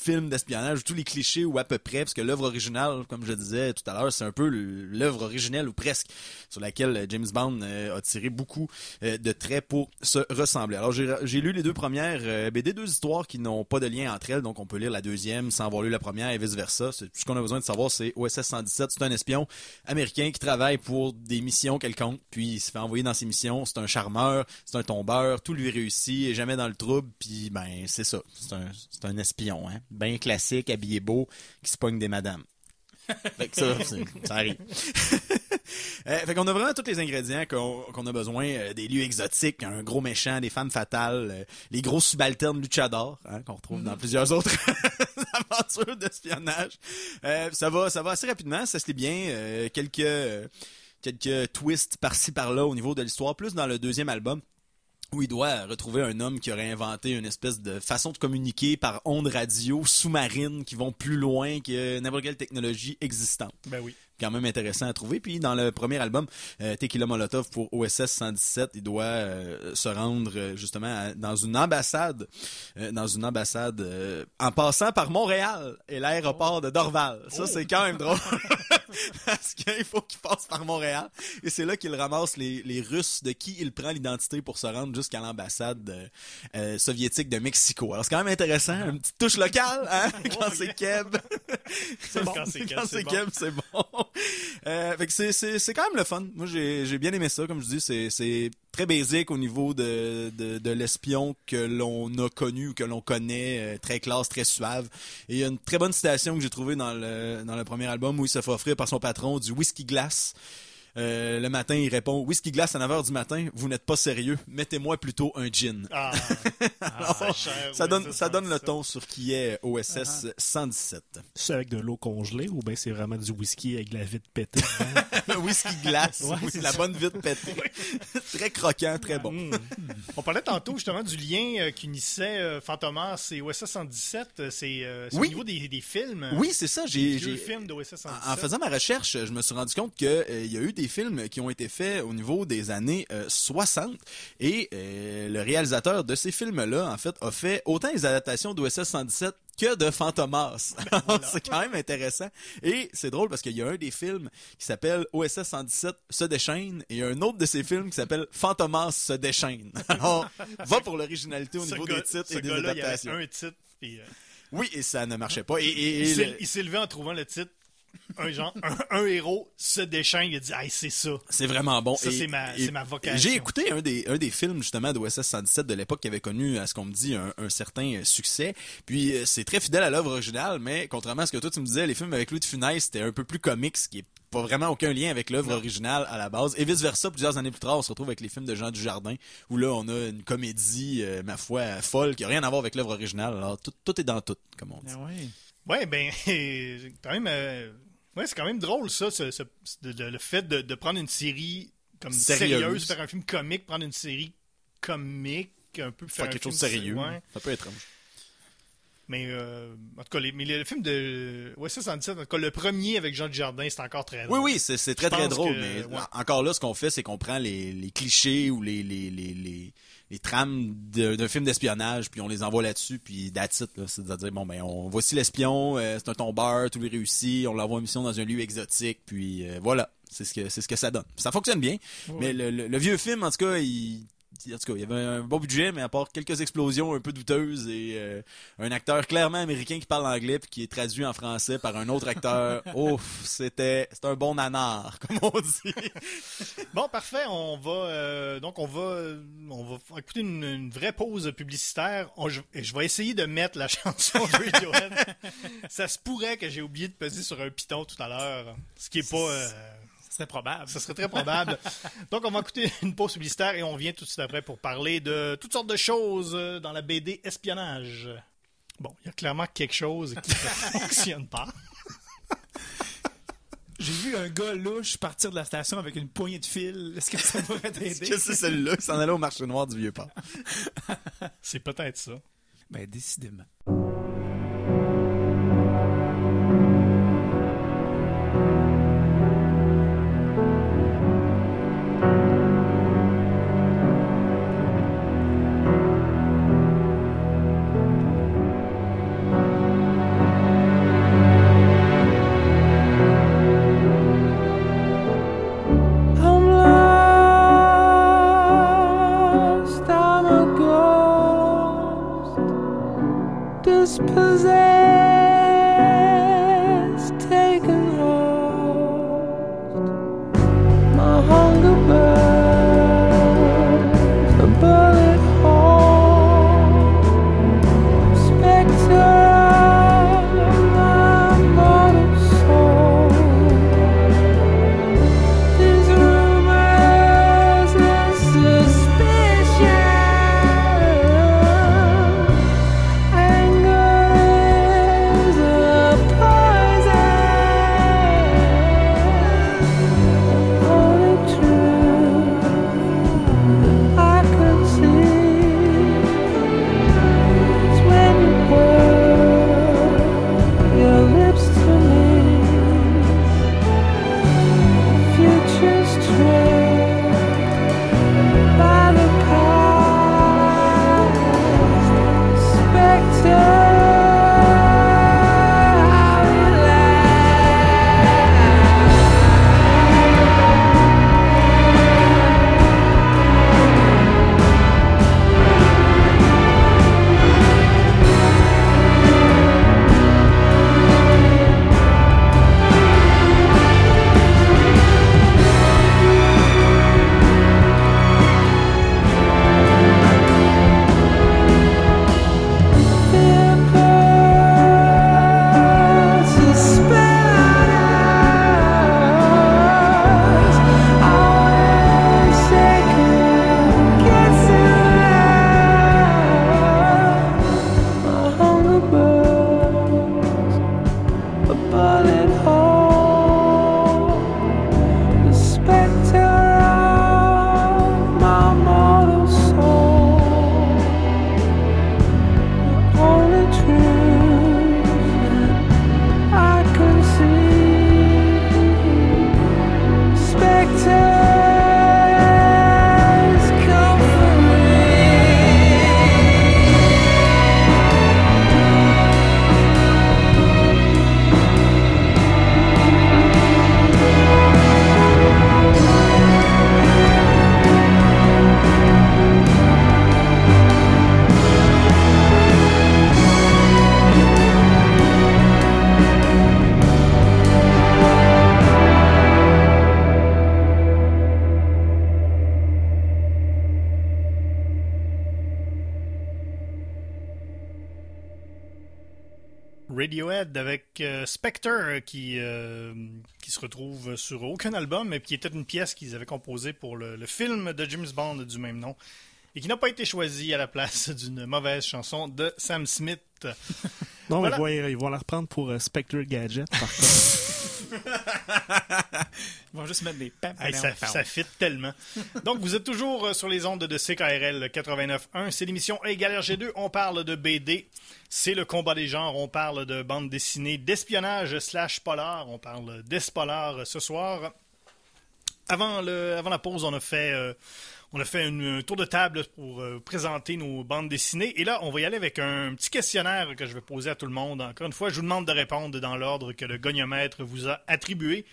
film d'espionnage, tous les clichés ou à peu près, parce que l'œuvre originale, comme je disais tout à l'heure, c'est un peu l'œuvre originelle ou presque, sur laquelle euh, James Bond euh, a tiré beaucoup euh, de traits pour se ressembler. Alors j'ai lu les deux premières BD, deux histoires qui n'ont pas de lien entre elles, donc on peut lire la deuxième sans avoir lu la première et vice versa. Ce qu'on a besoin de savoir, c'est OSS 117, c'est un espion américain qui travaille pour des missions quelconques, puis il se fait envoyer dans ses missions, c'est un charmeur, c'est un tombeur, tout lui réussit, est jamais dans le trouble, puis ben c'est ça, c'est un, un espion, hein, bien classique, habillé beau, qui se pogne des madames. Fait que ça, ça arrive. Euh, fait qu'on a vraiment tous les ingrédients qu'on a besoin. euh, des lieux exotiques, un gros méchant, des femmes fatales, euh, les gros subalternes luchadors, hein, qu'on retrouve dans plusieurs autres aventures d'espionnage. Euh, ça va ça va assez rapidement, ça se lit bien. quelques, quelques twists par-ci par-là au niveau de l'histoire, plus dans le deuxième album où il doit retrouver un homme qui aurait inventé une espèce de façon de communiquer par ondes radio sous-marines qui vont plus loin que n'importe quelle technologie existante Ben oui. quand même intéressant à trouver. Puis dans le premier album, euh, Tequila Molotov pour OSS 117, il doit euh, se rendre euh, justement à- dans une ambassade, euh, dans une ambassade euh, en passant par Montréal et l'aéroport de Dorval. Ça c'est quand même drôle. Parce qu'il faut qu'il passe par Montréal. Et c'est là qu'il ramasse les, les Russes de qui il prend l'identité pour se rendre jusqu'à l'ambassade euh, euh, soviétique de Mexico. Alors c'est quand même intéressant, une petite touche locale, hein, quand c'est Keb. C'est Quand c'est Keb, Quand c'est bon. Keb, c'est bon. Euh, fait que c'est, c'est, c'est quand même le fun. Moi, j'ai, j'ai bien aimé ça. Comme je dis, c'est, c'est très basique au niveau de, de, de l'espion que l'on a connu ou que l'on connaît, euh, très classe, très suave. Et il y a une très bonne citation que j'ai trouvée dans le, dans le premier album où il se fait offrir par son patron du whisky glace. Euh, le matin, il répond Whisky glace à 9h du matin, vous n'êtes pas sérieux, mettez-moi plutôt un gin. Ah, Alors, cher, ça oui, donne, ça, ça donne le ton sur qui est OSS 117. C'est avec de l'eau congelée ou bien c'est vraiment du whisky avec de la vitre pétée? whisky glace, Ouais, oui, c'est la bonne vite pétée. très croquant, très bon. Mm. On parlait tantôt justement du lien euh, qui unissait euh, Fantomas et OSS 117. euh, C'est euh, c'est Oui. au niveau des, des films. Oui, c'est ça. des J'ai, vieux j'ai- films d'OSS 117. en en faisant ma recherche, je me suis rendu compte que euh, il y a eu des films qui ont été faits au niveau des années euh, 60 et euh, le réalisateur de ces films-là, en fait, a fait autant les adaptations d'OSS 117 que de Fantomas. Alors, c'est quand même intéressant. Et c'est drôle parce qu'il y a un des films qui s'appelle OSS 117 se déchaîne et un autre de ces films qui s'appelle Fantomas se déchaîne. Alors, va pour l'originalité au Ce niveau gars- des titres et des il y avait adaptations. un titre, puis, euh, Oui, et ça ne marchait pas. Et, et- et il s'est- le- levé en trouvant le titre. Un genre, un, un héros se déchaîne, il a dit, hey, c'est ça. C'est vraiment bon. Ça, Et- c'est ma- et- c'est ma vocation. J'ai écouté un des, un des films, justement, d'OSS 117 de l'époque qui avait connu, à ce qu'on me dit, un, un certain euh, succès. Puis, euh, c'est très fidèle à l'œuvre originale, mais contrairement à ce que toi, tu me disais, les films avec Louis de Funès, c'était un peu plus comique, ce qui est pas vraiment aucun lien avec l'œuvre originale à la base. Et vice-versa, plusieurs années plus tard, on se retrouve avec les films de Jean Dujardin, où là, on a une comédie, euh, ma foi, folle, qui a rien à voir avec l'œuvre originale. Alors, tout, tout est dans tout, comme on dit. Ah ouais. Ouais, ben, quand même, euh, ouais, c'est quand même drôle, ça, ce- ce- le fait de, de prendre une série comme Sérieuse. sérieuse, faire un film comique, prendre une série comique, un peu faire quelque chose de sérieux. Ouais. Ça peut être étrange. Mais, euh, en tout cas, les, mais le film de ouais, 117, en tout cas, le premier avec Jean Dujardin, c'est encore très Oui, drôle. oui, c'est c'est très, très drôle, que- mais ouais. encore là, ce qu'on fait, c'est qu'on prend les, les clichés ou les, les, les, les, trames de- d'un film d'espionnage, puis on les envoie là-dessus, puis that's it, là. C'est-à-dire, bon, ben, on, voici l'espion, euh, c'est un tombeur, tout lui réussit, on l'envoie en mission dans un lieu exotique, puis euh, voilà. C'est ce que, c'est ce que ça donne. Ça fonctionne bien, mais le, le- le vieux film, en tout cas, il, en tout cas, il y avait un bon budget, mais à part quelques explosions un peu douteuses et euh, un acteur clairement américain qui parle anglais puis qui est traduit en français par un autre acteur. Ouf, c'était c'était un bon nanar, comme on dit. Bon, parfait. On va euh, donc on va on va écouter une, une vraie pause publicitaire. On- je, je vais essayer de mettre la chanson Radiohead. Ça se pourrait que j'ai oublié de peser sur un piton tout à l'heure, ce qui est pas. euh, Ce serait probable. ça serait très probable. Donc, on va écouter une pause publicitaire et on revient tout de suite après pour parler de toutes sortes de choses dans la BD espionnage. Bon, il y a clairement quelque chose qui ne fonctionne pas. J'ai vu un gars louche partir de la station avec une poignée de fil. Est-ce que ça pourrait Est-ce t'aider? que c'est celle-là qui s'en allait au marché noir du vieux port? C'est peut-être ça. Ben, décidément. Spectre euh, qui, euh, qui se retrouve sur aucun album, mais qui était une pièce qu'ils avaient composée pour le, le film de James Bond du même nom et qui n'a pas été choisie à la place d'une mauvaise chanson de Sam Smith. Non, Voilà. mais ils vont, ils vont la reprendre pour euh, Spectre Gadget, par contre. Ils vont juste mettre des pam, Hey, ça, ça fit tellement. Donc, vous êtes toujours euh, sur les ondes de CKRL 89.1. C'est l'émission Égal RG2. On parle de BD. C'est le combat des genres. On parle de bande dessinée, d'espionnage slash polar. On parle d'espolar euh, ce soir. Avant, le, avant la pause, on a fait, euh, on a fait un tour de table pour euh, présenter nos bandes dessinées. Et là, on va y aller avec un petit questionnaire que je vais poser à tout le monde. Encore une fois, je vous demande de répondre dans l'ordre que le goniomètre vous a attribué.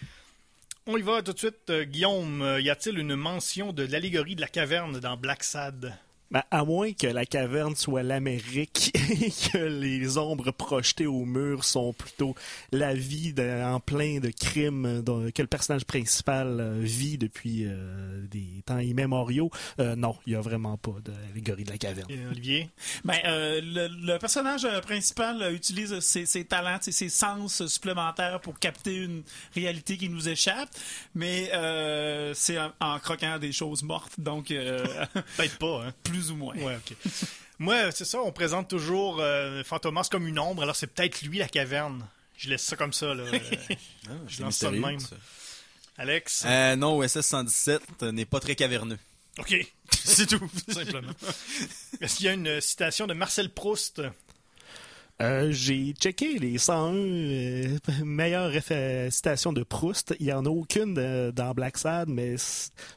On y va tout de suite. Euh, Guillaume, euh, y a-t-il une mention de l'allégorie de la caverne dans Black Sad? Ben, à moins que la caverne soit l'Amérique et que les ombres projetées au mur sont plutôt la vie de- en plein de crimes que le personnage principal euh, vit depuis euh, des temps immémoriaux, euh, non, il n'y a vraiment pas d'allégorie de la caverne. Olivier? Ben, euh, le, le personnage principal utilise ses, ses talents, ses, ses sens supplémentaires pour capter une réalité qui nous échappe, mais c'est en, en croquant des choses mortes, donc Peut-être pas, hein? plus ou moins. Ouais, ok. Moi, c'est ça, on présente toujours euh, Fantomas comme une ombre, alors c'est peut-être lui la caverne. Je laisse ça comme ça, là. Euh, C'est lance ça de même. ça. Alex? Euh, non, OSS 117 euh, n'est pas très caverneux. Ok, c'est tout, simplement. Est-ce qu'il y a une citation de Marcel Proust? Euh, J'ai checké les 101 euh, meilleures citations de Proust. Il n'y en a aucune de- dans Black Sad, mais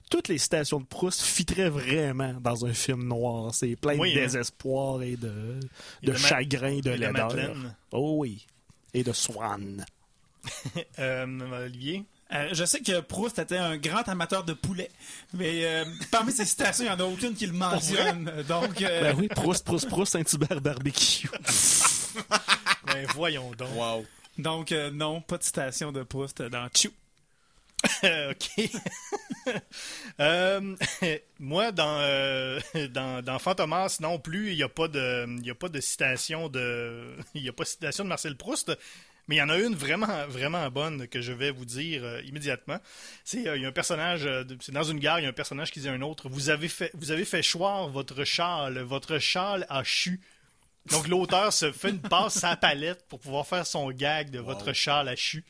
toutes les citations de Proust fitteraient vraiment dans un film noir. C'est plein Oui, de hein. désespoir et de, Et de, de chagrin, de laideur. Oh oui. Et de Swan. Euh, Olivier? Euh, je sais que Proust était un grand amateur de poulet, mais euh, parmi ses citations, il n'y en a aucune qui le mentionne. Donc, euh, Ben oui, Proust, Proust, Proust, Saint-Hubert barbecue. Ben voyons donc. Wow. donc euh, non, pas de citation de Proust dans Chou. ok. Euh, moi, dans, euh, dans, dans Fantomas non plus, il n'y a, pas de- y a pas de citation de. Il a pas de citation de Marcel Proust. Mais il y en a une vraiment, vraiment bonne que je vais vous dire euh, immédiatement. C'est euh, il y a un personnage, euh, c'est dans une gare, il y a un personnage qui dit à un autre Vous avez fait, vous avez fait choir votre châle, votre châle a chu. Donc l'auteur se fait une passe à la palette pour pouvoir faire son gag de votre châle a chu.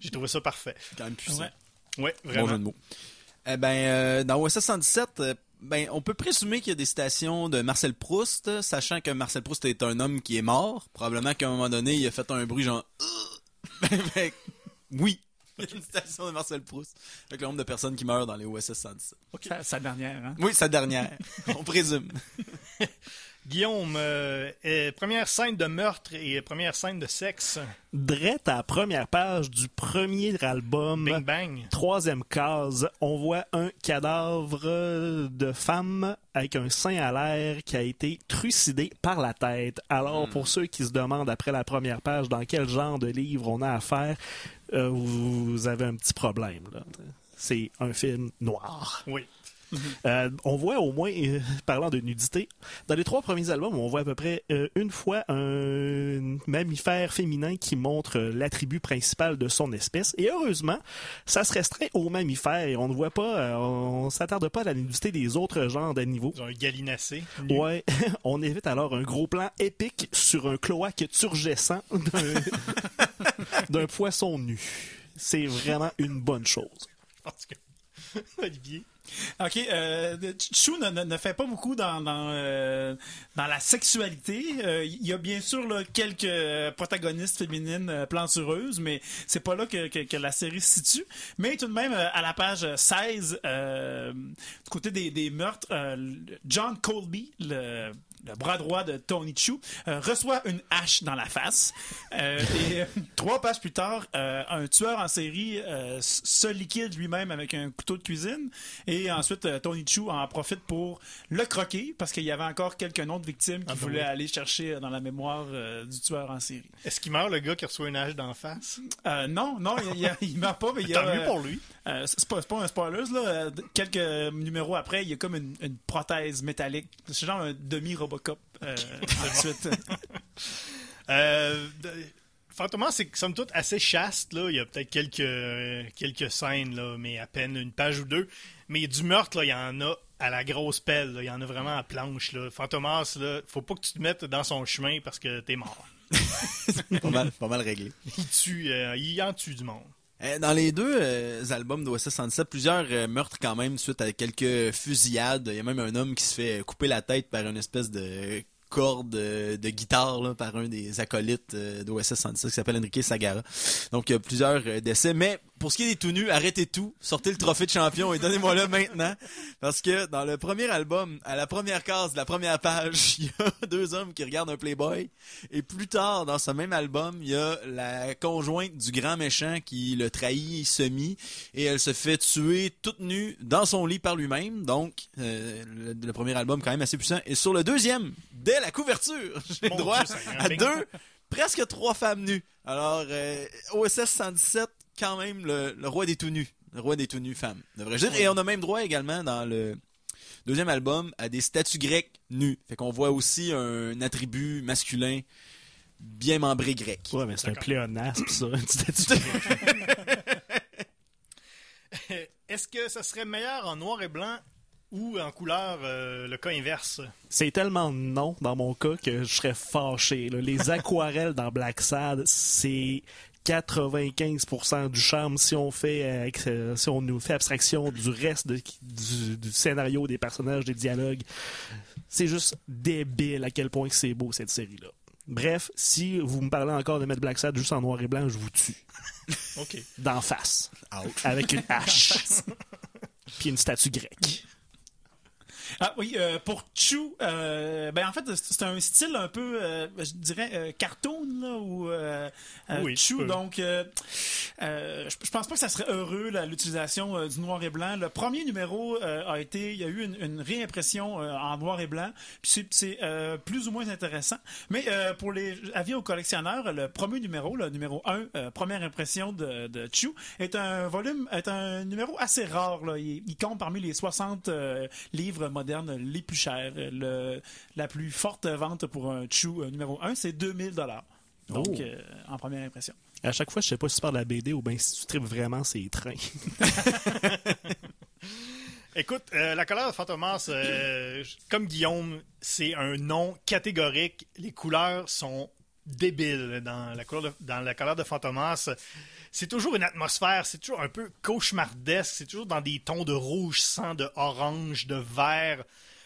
J'ai trouvé ça parfait. Quand même puissant. Ouais. Ouais, Bon vraiment. jeu de mots. Eh ben, euh, dans OSS 117, euh, ben, on peut présumer qu'il y a des citations de Marcel Proust, sachant que Marcel Proust est un homme qui est mort. Probablement qu'à un moment donné, il a fait un bruit genre... Ben, ben, oui, une citation de Marcel Proust, avec le nombre de personnes qui meurent dans les OSS 117. Sa, sa dernière, hein? Oui, sa dernière, on présume. Guillaume, euh, euh, première scène de meurtre et première scène de sexe. Drette à la première page du premier album. Bing bang. Troisième case, on voit un cadavre de femme avec un sein à l'air qui a été trucidé par la tête. Alors, pour ceux qui se demandent après la première page dans quel genre de livre on a affaire, euh, vous avez un petit problème. là. C'est un film noir. Oui. Euh, on voit au moins, euh, parlant de nudité, dans les trois premiers albums, on voit à peu près euh, une fois un mammifère féminin qui montre l'attribut principal de son espèce. Et heureusement, ça se restreint aux mammifères. Et on ne voit pas, on s'attarde pas à la nudité des autres genres d'animaux. Un gallinacé. nu. Ouais, on évite alors un gros plan épique sur un cloaque turgescent d'un- poisson nu. C'est vraiment une bonne chose. Que- Olivier. OK. Euh, Chou ne, fait pas beaucoup dans, dans, euh, dans la sexualité. Euh, Il y a bien sûr là, quelques euh, protagonistes féminines euh, plantureuses, mais c'est pas là que, que- que la série se situe. Mais tout de même, à la page 16, euh, du côté des, des meurtres, John Colby, le, le bras droit de Tony Chou, euh, reçoit une hache dans la face. Euh, et euh, trois pages plus tard, euh, un tueur en série se liquide lui-même avec un couteau de cuisine. Et ensuite, Tony Chou en profite pour le croquer parce qu'il y avait encore quelques autres victimes qui Ah ben voulaient oui. aller chercher dans la mémoire du tueur en série. Est-ce qu'il meurt le gars qui reçoit une hache d'en face? Euh, non, non, il, il, meurt pas, mais il y a. Tant mieux pour lui. c'est pas, pas un spoiler, là. Quelques numéros après, il y a comme une, une prothèse métallique. C'est genre un Euh, tout de suite. Euh, Fantomas, c'est somme toute assez chaste. Là. Il y a peut-être quelques, euh, quelques scènes, là, mais à peine une page ou deux. Mais du meurtre, là, il y en a à la grosse pelle. là. Il y en a vraiment à planche. Là. Fantomas, là, faut pas que tu te mettes dans son chemin parce que t'es mort. pas, mal, pas mal réglé. Il tue, euh, il en tue du monde. Euh, Dans les deux euh, albums d'OSS 117, plusieurs euh, meurtres quand même suite à quelques fusillades. Il y a même un homme qui se fait couper la tête par une espèce de corde de guitare là, par un des acolytes d'OSS 117 qui s'appelle Enrique Sagara. Donc il y a plusieurs décès. Mais pour ce qui est des tout nus, arrêtez tout, sortez le trophée de champion et donnez-moi le maintenant. Parce que dans le premier album, à la première case de la première page, il y a deux hommes qui regardent un Playboy. Et plus tard, dans ce même album, il y a la conjointe du grand méchant qui le trahit semi et elle se fait tuer toute nue dans son lit par lui-même. Donc, euh, le, le premier album quand même assez puissant. Et sur le deuxième, dès la couverture, j'ai droit Dieu, à deux, presque trois femmes nues. Alors, euh, OSS 117, quand même le, le roi des tout nus. Le roi des tout nus femmes, devrais-je dire. Et on a même droit également dans le deuxième album à des statues grecques nues. Fait qu'on voit aussi un attribut masculin bien membré grec. Ouais, mais c'est un pléonasme, ça. une statue. Est-ce que ça serait meilleur en noir et blanc ou en couleur, euh, le cas inverse? C'est tellement non dans mon cas que je serais fâché. là. Les aquarelles dans Black Sad, c'est 95% du charme si on fait euh, euh, si on nous fait abstraction du reste de- du, du scénario, des personnages, des dialogues. C'est juste débile à quel point c'est beau cette série-là. Bref, si vous me parlez encore de mettre Black Sad juste en noir et blanc, je vous tue. OK. D'en face. Avec une hache. Puis une statue grecque. Ah oui, euh, pour Chou, euh, ben en fait c'est un style un peu, euh, je dirais cartoon là ou Oui, peu. Donc, je pense pas que ça serait heureux l'utilisation du noir et blanc. Le premier numéro a été, il y a eu une, une réimpression en noir et blanc, puis c'est- plus ou moins intéressant. Mais pour les avis aux collectionneurs, le premier numéro, le numéro 1, euh, première impression de, de Chou, est un volume, est un numéro assez rare. Là. Il, il compte parmi les 60 euh, livres modernes les plus chers. Le, la plus forte vente pour un Chou euh, numéro 1, c'est 2000 dollars. Donc, Oh. euh, en première impression. À chaque fois, je sais pas si tu parles de la BD ou bien si tu tripes vraiment ces trains. Écoute, euh, la couleur de Fantomas, euh, comme Guillaume, c'est un nom catégorique. Les couleurs sont débiles dans la couleur de, dans la couleur de Fantomas. C'est toujours une atmosphère, c'est toujours un peu cauchemardesque, c'est toujours dans des tons de rouge sang, de orange, de vert.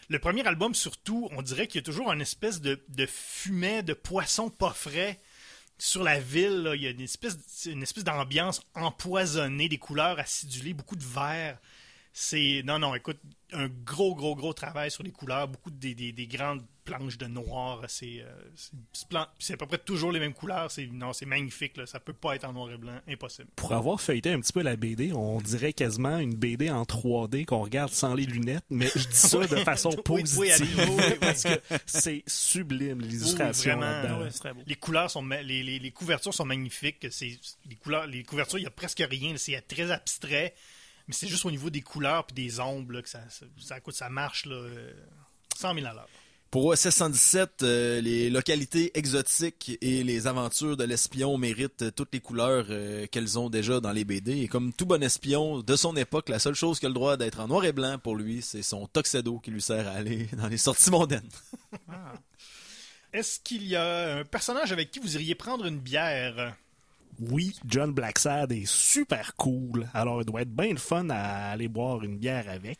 Le premier album, surtout, on dirait qu'il y a toujours une espèce de, de fumée de poisson pas frais sur la ville. Il y a une espèce, une espèce d'ambiance empoisonnée, des couleurs acidulées, beaucoup de vert. C'est non non écoute un gros gros gros travail sur les couleurs beaucoup de, des, des- des grandes planches de noir c'est euh, c'est- à peu près toujours les mêmes couleurs c'est non c'est magnifique là. ça peut pas être en noir et blanc impossible Pour avoir feuilleté un petit peu la BD, on dirait quasiment une BD en 3D qu'on regarde sans les lunettes, mais je dis ça de façon positive oui, oui, oui. parce que c'est sublime l'illustration les couleurs sont les, les, les couvertures sont magnifiques c'est les couleurs les couvertures il y a presque rien c'est très abstrait mais c'est juste au niveau des couleurs puis des ombres là, que ça ça, ça, écoute, ça marche là, euh, 100 000 à l'heure Pour OSS 117, euh, les localités exotiques et les aventures de l'espion méritent euh, toutes les couleurs euh, qu'elles ont déjà dans les BD. Et comme tout bon espion de son époque, la seule chose qui a le droit d'être en noir et blanc pour lui, c'est son tuxedo qui lui sert à aller dans les sorties mondaines. est-ce qu'il y a un personnage avec qui vous iriez prendre une bière? Oui, John Blacksad est super cool. Alors, il doit être bien le fun à aller boire une bière avec.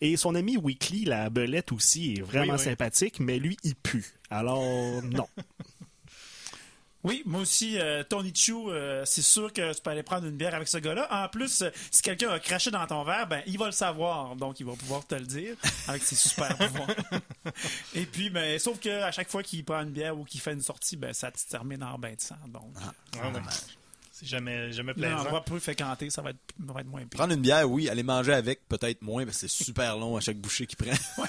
Et son ami Weekly, la belette aussi, est vraiment Oui, oui. sympathique, mais lui, il pue. Alors, non. Oui, moi aussi, euh, Tony Chou, euh, c'est sûr que tu peux aller prendre une bière avec ce gars-là. En plus, euh, si quelqu'un a craché dans ton verre, ben il va le savoir, donc il va pouvoir te le dire avec ses super pouvoirs. Et puis, ben, sauf que à chaque fois qu'il prend une bière ou qu'il fait une sortie, ben ça te termine en bain de sang. Donc, Ah ouais. C'est jamais, jamais un plaisant. endroit peu fréquenté, ça va être, ça va être moins pire. Prendre une bière, oui. Aller manger avec, peut-être moins, parce que c'est super long à chaque bouchée qu'il prend.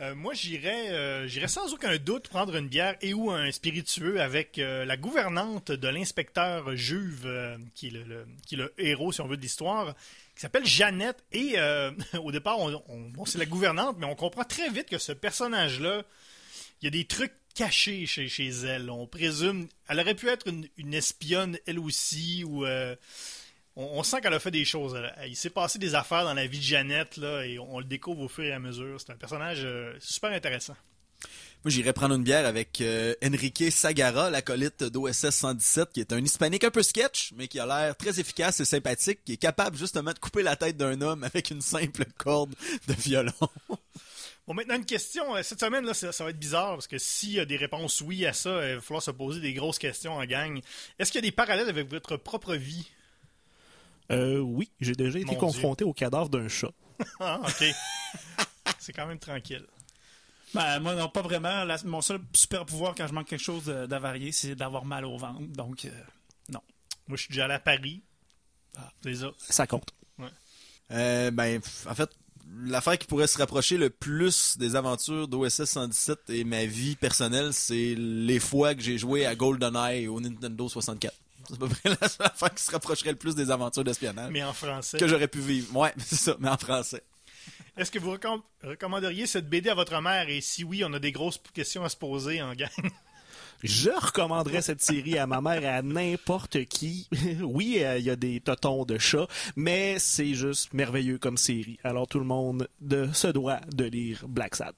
Euh, moi, j'irais, euh, j'irais sans aucun doute prendre une bière et ou un spiritueux avec euh, la gouvernante de l'inspecteur Juve, euh, qui, est le, le- qui est le héros, si on veut, de l'histoire, qui s'appelle Jeannette. Et euh, au départ, on, on- bon, c'est la gouvernante, mais on comprend très vite que ce personnage-là, il y a des trucs caché chez, chez elle. On présume. Elle aurait pu être une, espionne, elle aussi, ou. euh, on, on sent qu'elle a fait des choses. Elle- il s'est passé des affaires dans la vie de Jeannette, là, et on, le découvre au fur et à mesure. C'est un personnage euh, super intéressant. Moi, j'irais prendre une bière avec euh, Enrique Sagara, l'acolyte d'OSS 117, qui est un hispanique un peu sketch, mais qui a l'air très efficace et sympathique, qui est capable justement de couper la tête d'un homme avec une simple corde de violon. Bon, maintenant, une question. Euh, Cette semaine, là, ça, ça va être bizarre parce que s'il y a des réponses oui à ça, euh, il va falloir se poser des grosses questions en gang. Est-ce qu'il y a des parallèles avec votre propre vie? Euh, oui, j'ai déjà été Mon confronté au cadavre d'un chat. Ah, ok. C'est quand même tranquille. Ben, moi, non, pas vraiment. La- mon seul super pouvoir quand je manque quelque chose de- d'avarié, c'est d'avoir mal au ventre. Donc, euh, non. Moi, je suis déjà allé à Paris. Ah. C'est ça. Ça compte. Euh, ben, en fait, l'affaire qui pourrait se rapprocher le plus des aventures d'OSS 117 et ma vie personnelle, c'est les fois que j'ai joué à GoldenEye au Nintendo 64. C'est à peu près la seule affaire qui se rapprocherait le plus des aventures d'espionnage Mais en français. que j'aurais pu vivre. Ouais, c'est ça, mais en français. Est-ce que vous recomm- recommanderiez cette BD à votre mère? Et si oui, on a des grosses questions à se poser en gang. Je recommanderais cette série à ma mère et à n'importe qui. oui, euh, il y a des totons de chat, mais c'est juste merveilleux comme série. Alors tout le monde de, se doit de lire Black Sad.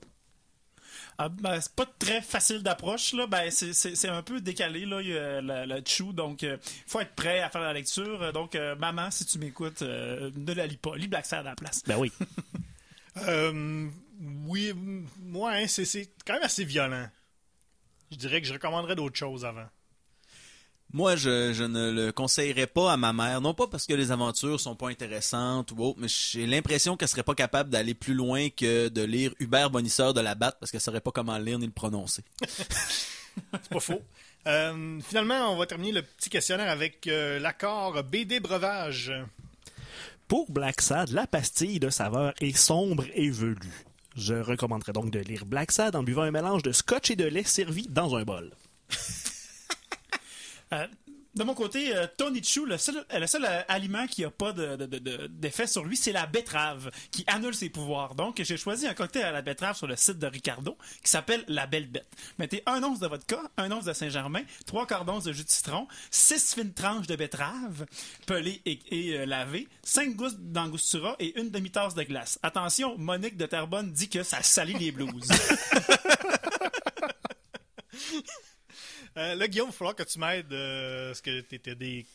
Ah, ben, c'est pas très facile d'approche. là. Ben, c'est- un peu décalé, là, il y a le, le chou. Donc, il faut être prêt à faire la lecture. Euh, Donc, euh, maman, si tu m'écoutes, euh, ne la lis pas. Lis Black Sad à la place. Ben oui. Euh, oui, m- ouais, c'est- c'est quand même assez violent. Je dirais que je recommanderais d'autres choses avant. Moi, je, je ne le conseillerais pas à ma mère, non pas parce que les aventures sont pas intéressantes ou autre, mais j'ai l'impression qu'elle serait pas capable d'aller plus loin que de lire Hubert Bonisseur de la Batte parce qu'elle saurait pas comment le lire ni le prononcer. C'est pas faux. Euh, finalement, on va terminer le petit questionnaire avec euh, l'accord BD Breuvage. Pour Black Sad, la pastille de saveur est sombre et velue. Je recommanderais donc de lire Black Sad en buvant un mélange de scotch et de lait servi dans un bol. Euh, de mon côté, euh, Tony Chu, le seul, euh, euh, aliment qui a pas de- de- d'effet sur lui, c'est la betterave, qui annule ses pouvoirs. Donc, j'ai choisi un cocktail à la betterave sur le site de Ricardo, qui s'appelle La Belle Bête. Mettez un once de vodka, un once de Saint-Germain, trois quarts d'once de jus de citron, six fines tranches de betterave, pelées et, lavées, cinq gousses d'angostura et une demi-tasse de glace. Attention, Monique de Terrebonne dit que ça salit les blouses. Euh, là, Guillaume, il va falloir que tu m'aides euh, parce que tu as des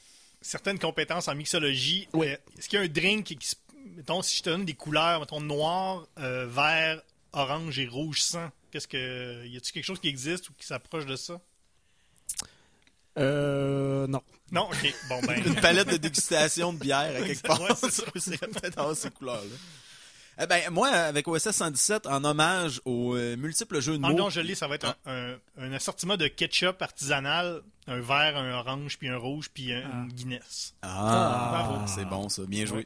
certaines compétences en mixologie. Oui. Euh, Est-ce qu'il y a un drink qui, mettons, si je te donne des couleurs, mettons noir, euh, vert, orange et rouge sang, qu'est-ce que y a-t-il quelque chose qui existe ou qui s'approche de ça? Euh, non. Non, ok. Bon ben. Une palette de dégustation de bière à quelque part. Ouais, c'est ça. c'est peut-être avoir ces couleurs-là. Eh ben, moi, avec OSS 117, en hommage aux euh, multiples jeux de Ah mots. non, je l'ai, ça va être un- un assortiment de ketchup artisanal, un vert, un orange, puis un rouge, puis un- une Guinness. Ah, c'est bon ça, bien joué.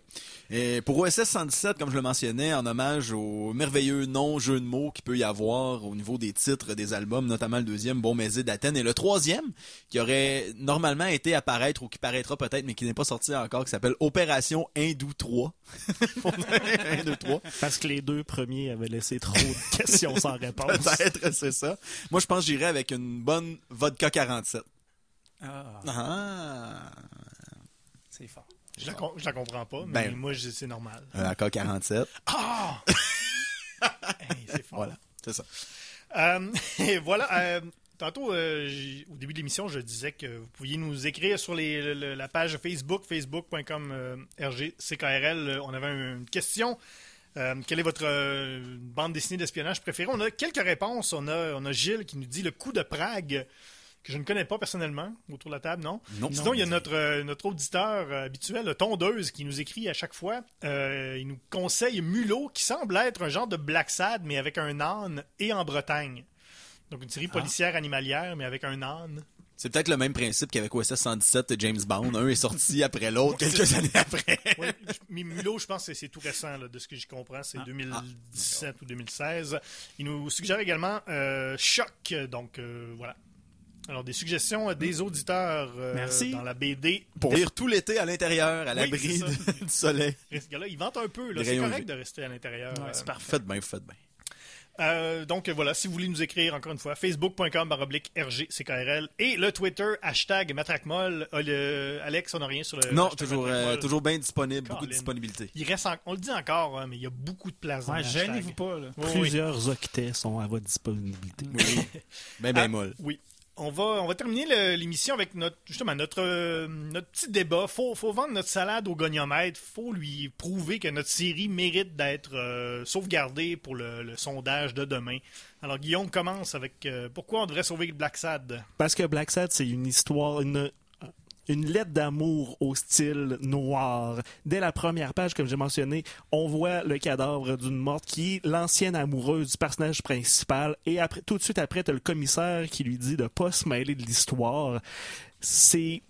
Et pour OSS 117, comme je le mentionnais, en hommage au merveilleux non-jeu de mots qu'il peut y avoir au niveau des titres des albums, notamment le deuxième, Bon Mézé d'Athènes, et le troisième, qui aurait normalement été à paraître ou qui paraîtra peut-être, mais qui n'est pas sorti encore, qui s'appelle Opération Hindou 3. Hindou 3. Parce que les deux premiers avaient laissé trop de questions sans réponse. Peut-être, c'est ça. Moi, je pense que j'irais avec une bonne vodka 47. Ah, Ah. c'est fort. Je la, com- je la comprends pas, mais Ben- moi, je- c'est normal. Un AK-47. Ah! Hey, c'est fort. Voilà, c'est ça. Euh, et voilà. euh, tantôt, euh, j'ai- au début de l'émission, je disais que vous pouviez nous écrire sur les- le- le- la page Facebook, facebook.com euh, RGCKRL. Euh, On avait un- une question. Euh, quelle est votre euh, bande dessinée d'espionnage préférée? On a quelques réponses. On a, on a Gilles qui nous dit le coup de Prague, que je ne connais pas personnellement, autour de la table, non? Non. Sinon, il y a notre, euh, notre auditeur euh, habituel, le Tondeuse, qui nous écrit à chaque fois. Euh, il nous conseille Mulot, qui semble être un genre de Black Sad, mais avec un âne et en Bretagne. Donc une série policière animalière, mais avec un âne. C'est peut-être le même principe qu'avec OSS 117 et James Bond. Un est sorti après l'autre quelques années après. Oui, mais Mulot, je pense que c'est- tout récent, là, de ce que j'y comprends. C'est 2017 ou 2016. Il nous suggère également euh, Choc. Donc euh, voilà. Alors des suggestions euh, des auditeurs euh, Merci. dans la BD. Pour lire tout l'été à l'intérieur, à l'abri du soleil. Ce gars-là, il vente un peu. C'est correct de rester à l'intérieur. Ouais, Euh, c'est parfait. Faites bien, faites bien. Euh, donc voilà, si vous voulez nous écrire encore une fois, facebook.com baroblique RGCKRL et le Twitter hashtag Matraquemol. Euh, le- Alex, on n'a rien sur le. Non, toujours, euh, toujours bien disponible, beaucoup de disponibilité. Il reste en- On le dit encore, hein, mais il y a beaucoup de place dans Ouais, gênez-vous pas, là. Oui. Plusieurs octets sont à votre disponibilité. Oui. ben, ben Ah, molle. Oui. On va, terminer l'émission avec notre, justement notre, euh, notre petit débat. Faut, faut vendre notre salade au goniomètre. Faut lui prouver que notre série mérite d'être euh, sauvegardée pour le, le sondage de demain. Alors Guillaume commence avec euh, pourquoi on devrait sauver Black Sad? Parce que Black Sad, c'est une histoire, une, une lettre d'amour au style noir. Dès la première page, comme j'ai mentionné, on voit le cadavre d'une morte qui est l'ancienne amoureuse du personnage principal. Et tout de suite après, t'as le commissaire qui lui dit de pas se mêler de l'histoire. C'est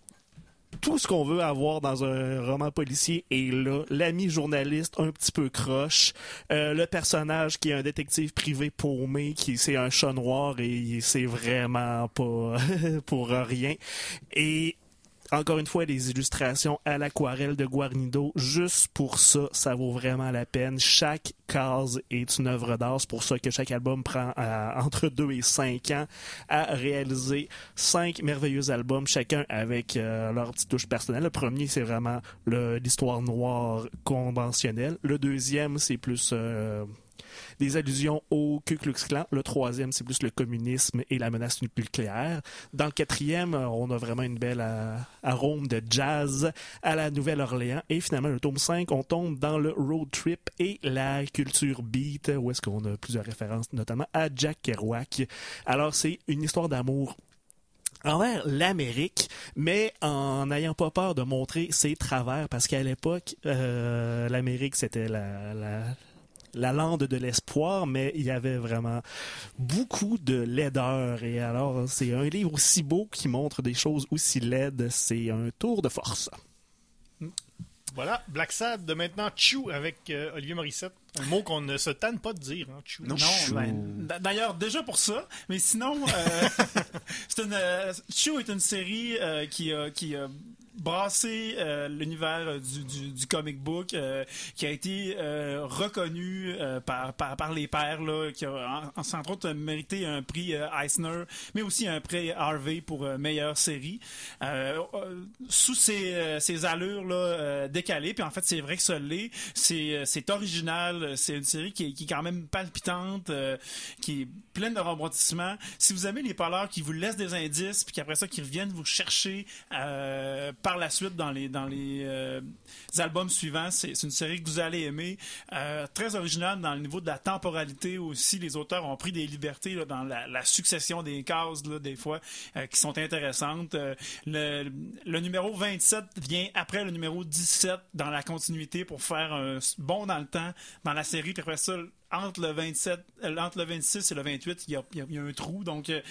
tout ce qu'on veut avoir dans un roman policier est là. L'ami journaliste un petit peu croche, euh, le personnage qui est un détective privé paumé, qui c'est un chat noir et c'est vraiment pas pour rien. Et encore une fois, les illustrations à l'aquarelle de Guarnido, juste pour ça, ça vaut vraiment la peine. Chaque case est une œuvre d'art. C'est pour ça que chaque album prend euh, entre 2 et 5 ans à réaliser cinq merveilleux albums, chacun avec euh, leur petite touche personnelle. Le premier, c'est vraiment l'histoire noire conventionnelle. Le deuxième, c'est plus... euh, des allusions au Ku Klux Klan. Le troisième, c'est plus le communisme et la menace nucléaire. Dans le quatrième, euh, on a vraiment une belle euh, arôme de jazz à la Nouvelle-Orléans. Et finalement, le tome 5, on tombe dans le road trip et la culture beat, où est-ce qu'on a plusieurs références, notamment à Jack Kerouac. Alors, c'est une histoire d'amour envers l'Amérique, mais en n'ayant pas peur de montrer ses travers, parce qu'à l'époque, euh, l'Amérique, c'était la, la, la lande de l'espoir, mais il y avait vraiment beaucoup de laideur. Et alors, c'est un livre aussi beau qui montre des choses aussi laides. C'est un tour de force. Voilà, Black Sad de maintenant Chou avec euh, Olivier Morissette. Un mot qu'on ne se tanne pas de dire, hein, Chou. Non. Non, ben, d'ailleurs, déjà pour ça, mais sinon, euh, c'est une, euh, Chou est une série euh, qui a, qui a brassé euh, l'univers euh, du, du, comic book, euh, qui a été reconnu par, par, par les pairs, là, qui a, en, en- entre autres, mérité un prix Eisner, mais aussi un prix Harvey pour meilleure série. Sous ces, ces allures là, décalées, puis en fait, c'est vrai que ça l'est. C'est, original, c'est une série qui est, qui est quand même palpitante, qui est pleine de rebondissements. Si vous aimez les parleurs qui vous laissent des indices, puis qu'après ça, qui reviennent vous chercher euh, par la suite dans les, euh, albums suivants, c'est, une série que vous allez aimer. Euh, très originale dans le niveau de la temporalité aussi. Les auteurs ont pris des libertés dans la, succession des cases, des fois, euh, qui sont intéressantes. Le, le numéro 27 vient après le numéro 17 dans la continuité pour faire un bond dans le temps dans la série. Puis après ça, entre le 27, euh, entre le 26 et le 28, il y a, il y a- un trou. Donc, euh,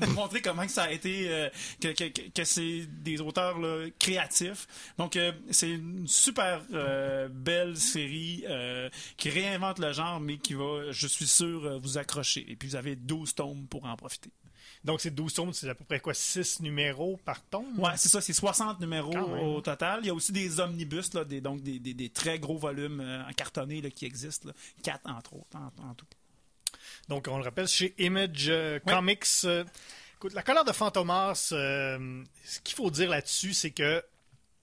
vous montrer comment que ça a été, euh, que, que, que- c'est des auteurs là, créatifs. Donc, euh, c'est une super euh, belle série euh, qui réinvente le genre, mais qui va, je suis sûr, vous accrocher. Et puis, vous avez 12 tomes pour en profiter. Donc c'est 12 tomes, c'est à peu près quoi 6 numéros par tome? Ouais, c'est ça, c'est 60 numéros au total. Il y a aussi des omnibus, là, des, donc des, des- des très gros volumes euh, en cartonné là, qui existent. Là. Quatre entre autres, en, en tout. Donc, on le rappelle, chez Image euh, Oui. Comics. euh, écoute, la colère de Fantomas, euh, ce qu'il faut dire là-dessus, c'est que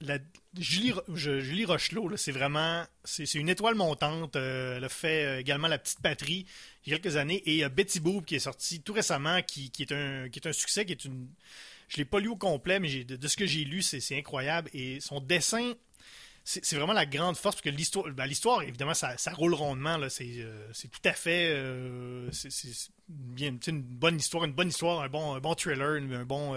la, Julie, Rochelot, c'est vraiment c'est une étoile montante. euh, elle a fait euh, également La Petite Patrie il y a quelques années. Et euh, Betty Boop, qui est sorti tout récemment, qui, est, un, qui est un succès, qui est une... Je l'ai pas lu au complet, mais de, ce que j'ai lu, c'est incroyable. Et son dessin, c'est vraiment la grande force, parce que l'histoire, ben, évidemment, ça, roule rondement. C'est tout à fait. c'est une bonne histoire, une bonne histoire, un bon, un bon thriller, un bon,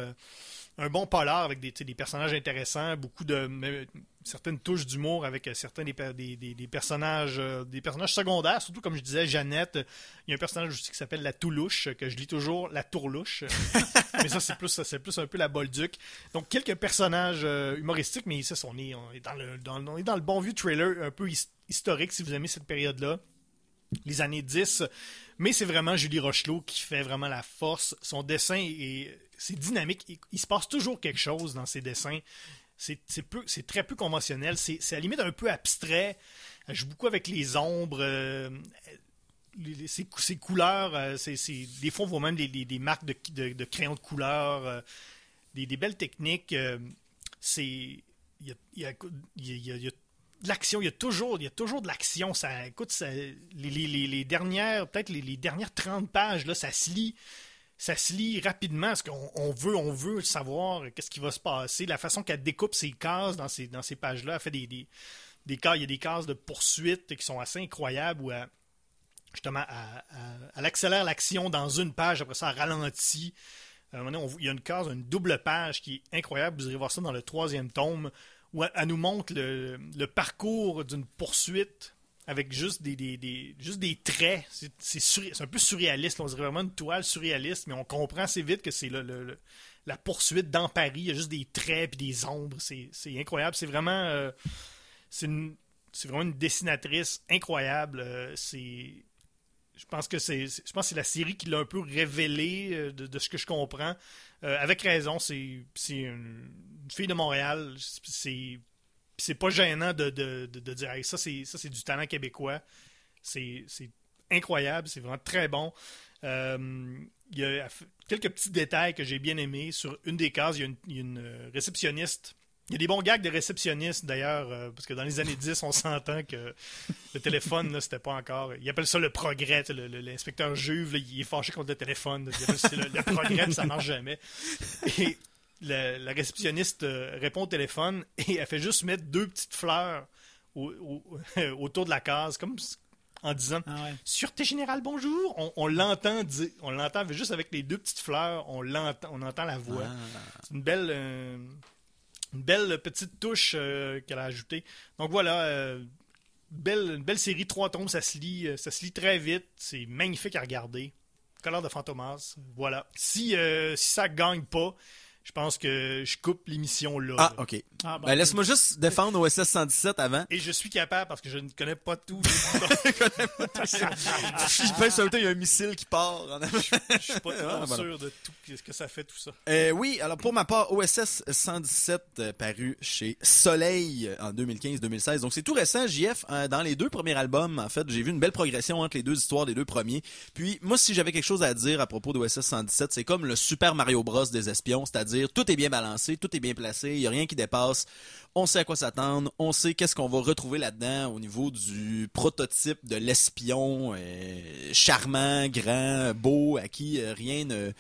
un bon polar avec des, des personnages intéressants, beaucoup de certaines touches d'humour avec euh, certains des, des, des- personnages, euh, des personnages secondaires, surtout comme je disais, Jeannette. Il y a un personnage aussi qui s'appelle la Toulouche, que je lis toujours la Tourlouche. mais ça, c'est plus, c'est plus un peu la Bolduc. Donc, quelques personnages euh, humoristiques, mais ça, on est, on est dans le, dans, on est dans le bon vieux trailer un peu his- historique, si vous aimez cette période-là. Les années 10. Mais c'est vraiment Julie Rochelot qui fait vraiment la force. Son dessin, est, c'est dynamique. Il, se passe toujours quelque chose dans ses dessins. C'est, très peu conventionnel. C'est, à la limite un peu abstrait. Elle joue beaucoup avec les ombres. euh, les- ces couleurs, euh, des fois on voit même des, marques de, de, de crayons de couleur, euh, des, des belles techniques. euh, il y a, y y a de l'action, il y a toujours, il y a toujours de l'action. Ça, écoute, les, les- dernières, peut-être les, dernières 30 pages, là, ça se lit. Ça se lit rapidement parce qu'on on veut, on veut savoir qu'est-ce qui va se passer. La façon qu'elle découpe ses cases dans ces, dans ces pages-là, elle fait des, des, des il y a des cases de poursuite qui sont assez incroyables où elle, justement, accélère l'action dans une page, après ça, elle ralentit. À un moment donné, on- il y a une case, une double page qui est incroyable. Vous irez voir ça dans le troisième tome, où elle, nous montre le, parcours d'une poursuite avec juste des, juste des traits. C'est un peu surréaliste. On dirait vraiment une toile surréaliste, mais on comprend assez vite que c'est la poursuite dans Paris. Il y a juste des traits puis des ombres. C'est incroyable. C'est vraiment, euh, vraiment une dessinatrice incroyable. Euh, c'est je pense que c'est je pense c'est la série qui l'a un peu révélé euh, de, ce que je comprends. Euh, avec raison, c'est une, une fille de Montréal. C'est c'est pas gênant de, de, de- dire ça c'est ça c'est du talent québécois. C'est incroyable, c'est vraiment très bon. Euh, il y a quelques petits détails que j'ai bien aimés. Sur une des cases, il y a une, réceptionniste. Il y a des bons gags de réceptionniste d'ailleurs, euh, parce que dans les années 10, on s'entend que le téléphone, c'était pas encore. Ils appellent ça le progrès. L'inspecteur Juve, là, il est fâché contre le téléphone. Ça le, le progrès, ça marche jamais. Et la, la réceptionniste euh, répond au téléphone et elle fait juste mettre deux petites fleurs au- au- autour de la case, comme en disant Ah ouais. Sûreté générale, bonjour. On, on l'entend dire, on l'entend juste avec les deux petites fleurs, on l'entend, on entend la voix. C'est une belle, euh, une belle petite touche euh, qu'elle a ajoutée. Donc voilà, euh, belle, une belle série, trois tomes, ça se lit, euh, ça se lit très vite, c'est magnifique à regarder. Colère de Fantomas, voilà. Si, euh, si ça gagne pas, je pense que je coupe l'émission là. Ah, ok. Ah, bon. Ben, laisse-moi juste défendre OSS 117 avant. Et je suis capable parce que je ne connais pas tout. Je pense que il y a un missile qui part. en avant. je suis pas Ah, voilà. sûr de tout ce que ça fait tout ça. Euh, oui, alors pour ma part, OSS 117 euh, paru chez Soleil euh, en 2015-2016. Donc c'est tout récent, JF. euh, dans les deux premiers albums, en fait, j'ai vu une belle progression entre les deux histoires des deux premiers. Puis moi, si j'avais quelque chose à dire à propos d'OSS 117, c'est comme le Super Mario Bros des espions, c'est-à-dire tout est bien balancé, tout est bien placé, il y a rien qui dépasse. On sait à quoi s'attendre, on sait qu'est-ce qu'on va retrouver là-dedans au niveau du prototype de l'espion euh, charmant, grand, beau, à qui euh, rien ne,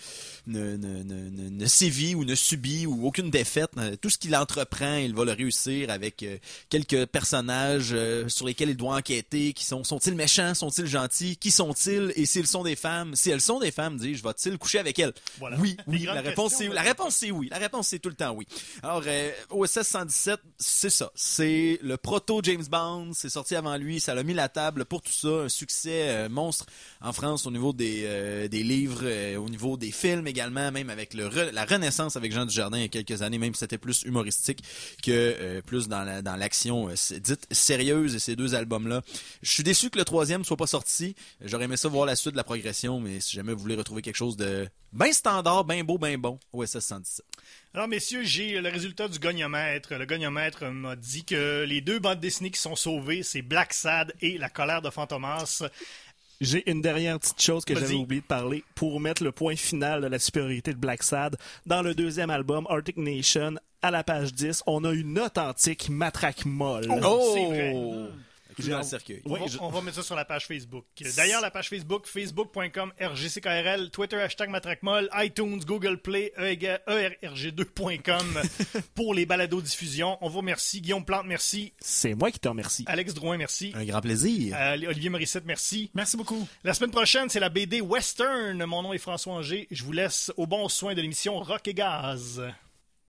ne, ne, ne, ne- ne sévit ou ne subit ou aucune défaite. Euh, Tout ce qu'il entreprend, il va le réussir avec euh, quelques personnages euh, sur lesquels il doit enquêter, qui sont sont-ils méchants, sont-ils gentils, qui sont-ils et s'ils sont des femmes, si elles sont des femmes, dis-je, va-t-il coucher avec elles? Voilà. Oui, oui, la réponse c'est la réponse oui, la réponse c'est tout le temps oui. Alors euh, OSS 117, c'est ça, c'est le proto James Bond, c'est sorti avant lui, ça l'a mis la table pour tout ça, un succès euh, monstre en France au niveau des euh, livres, euh, au niveau des films également, même avec la renaissance avec Jean Dujardin il y a quelques années, même si c'était plus humoristique que euh, plus dans la, dans l'action euh, dite sérieuse et ces deux albums là. Je suis déçu que le troisième soit pas sorti. J'aurais aimé ça voir la suite de la progression, mais si jamais vous voulez retrouver quelque chose de bien standard, bien beau, bien bon, OSS 117. Alors, messieurs, j'ai le résultat du goniomètre. Le goniomètre m'a dit que les deux bandes dessinées qui sont sauvées, c'est Black Sad et La colère de Fantomas. J'ai une dernière petite chose que j'avais oublié de parler pour mettre le point final de la supériorité de Black Sad. Dans le deuxième album, Arctic Nation, à la page 10, on a une authentique matraque molle. Oh, c'est vrai. Un cercueil. On, va, on va mettre ça sur la page Facebook. D'ailleurs, la page Facebook, facebook.com, RGCKRL, Twitter, hashtag matraquemolle, iTunes, Google Play, E ERG2.com pour les balados-diffusions. On vous remercie. Guillaume Plante, merci. C'est moi qui te remercie. Alex Drouin, merci. Un grand plaisir. Euh, Olivier Morissette, merci. Merci beaucoup. La semaine prochaine, c'est la BD Western. Mon nom est François Anger. Je vous laisse au bon soin de l'émission Rock et Gaz.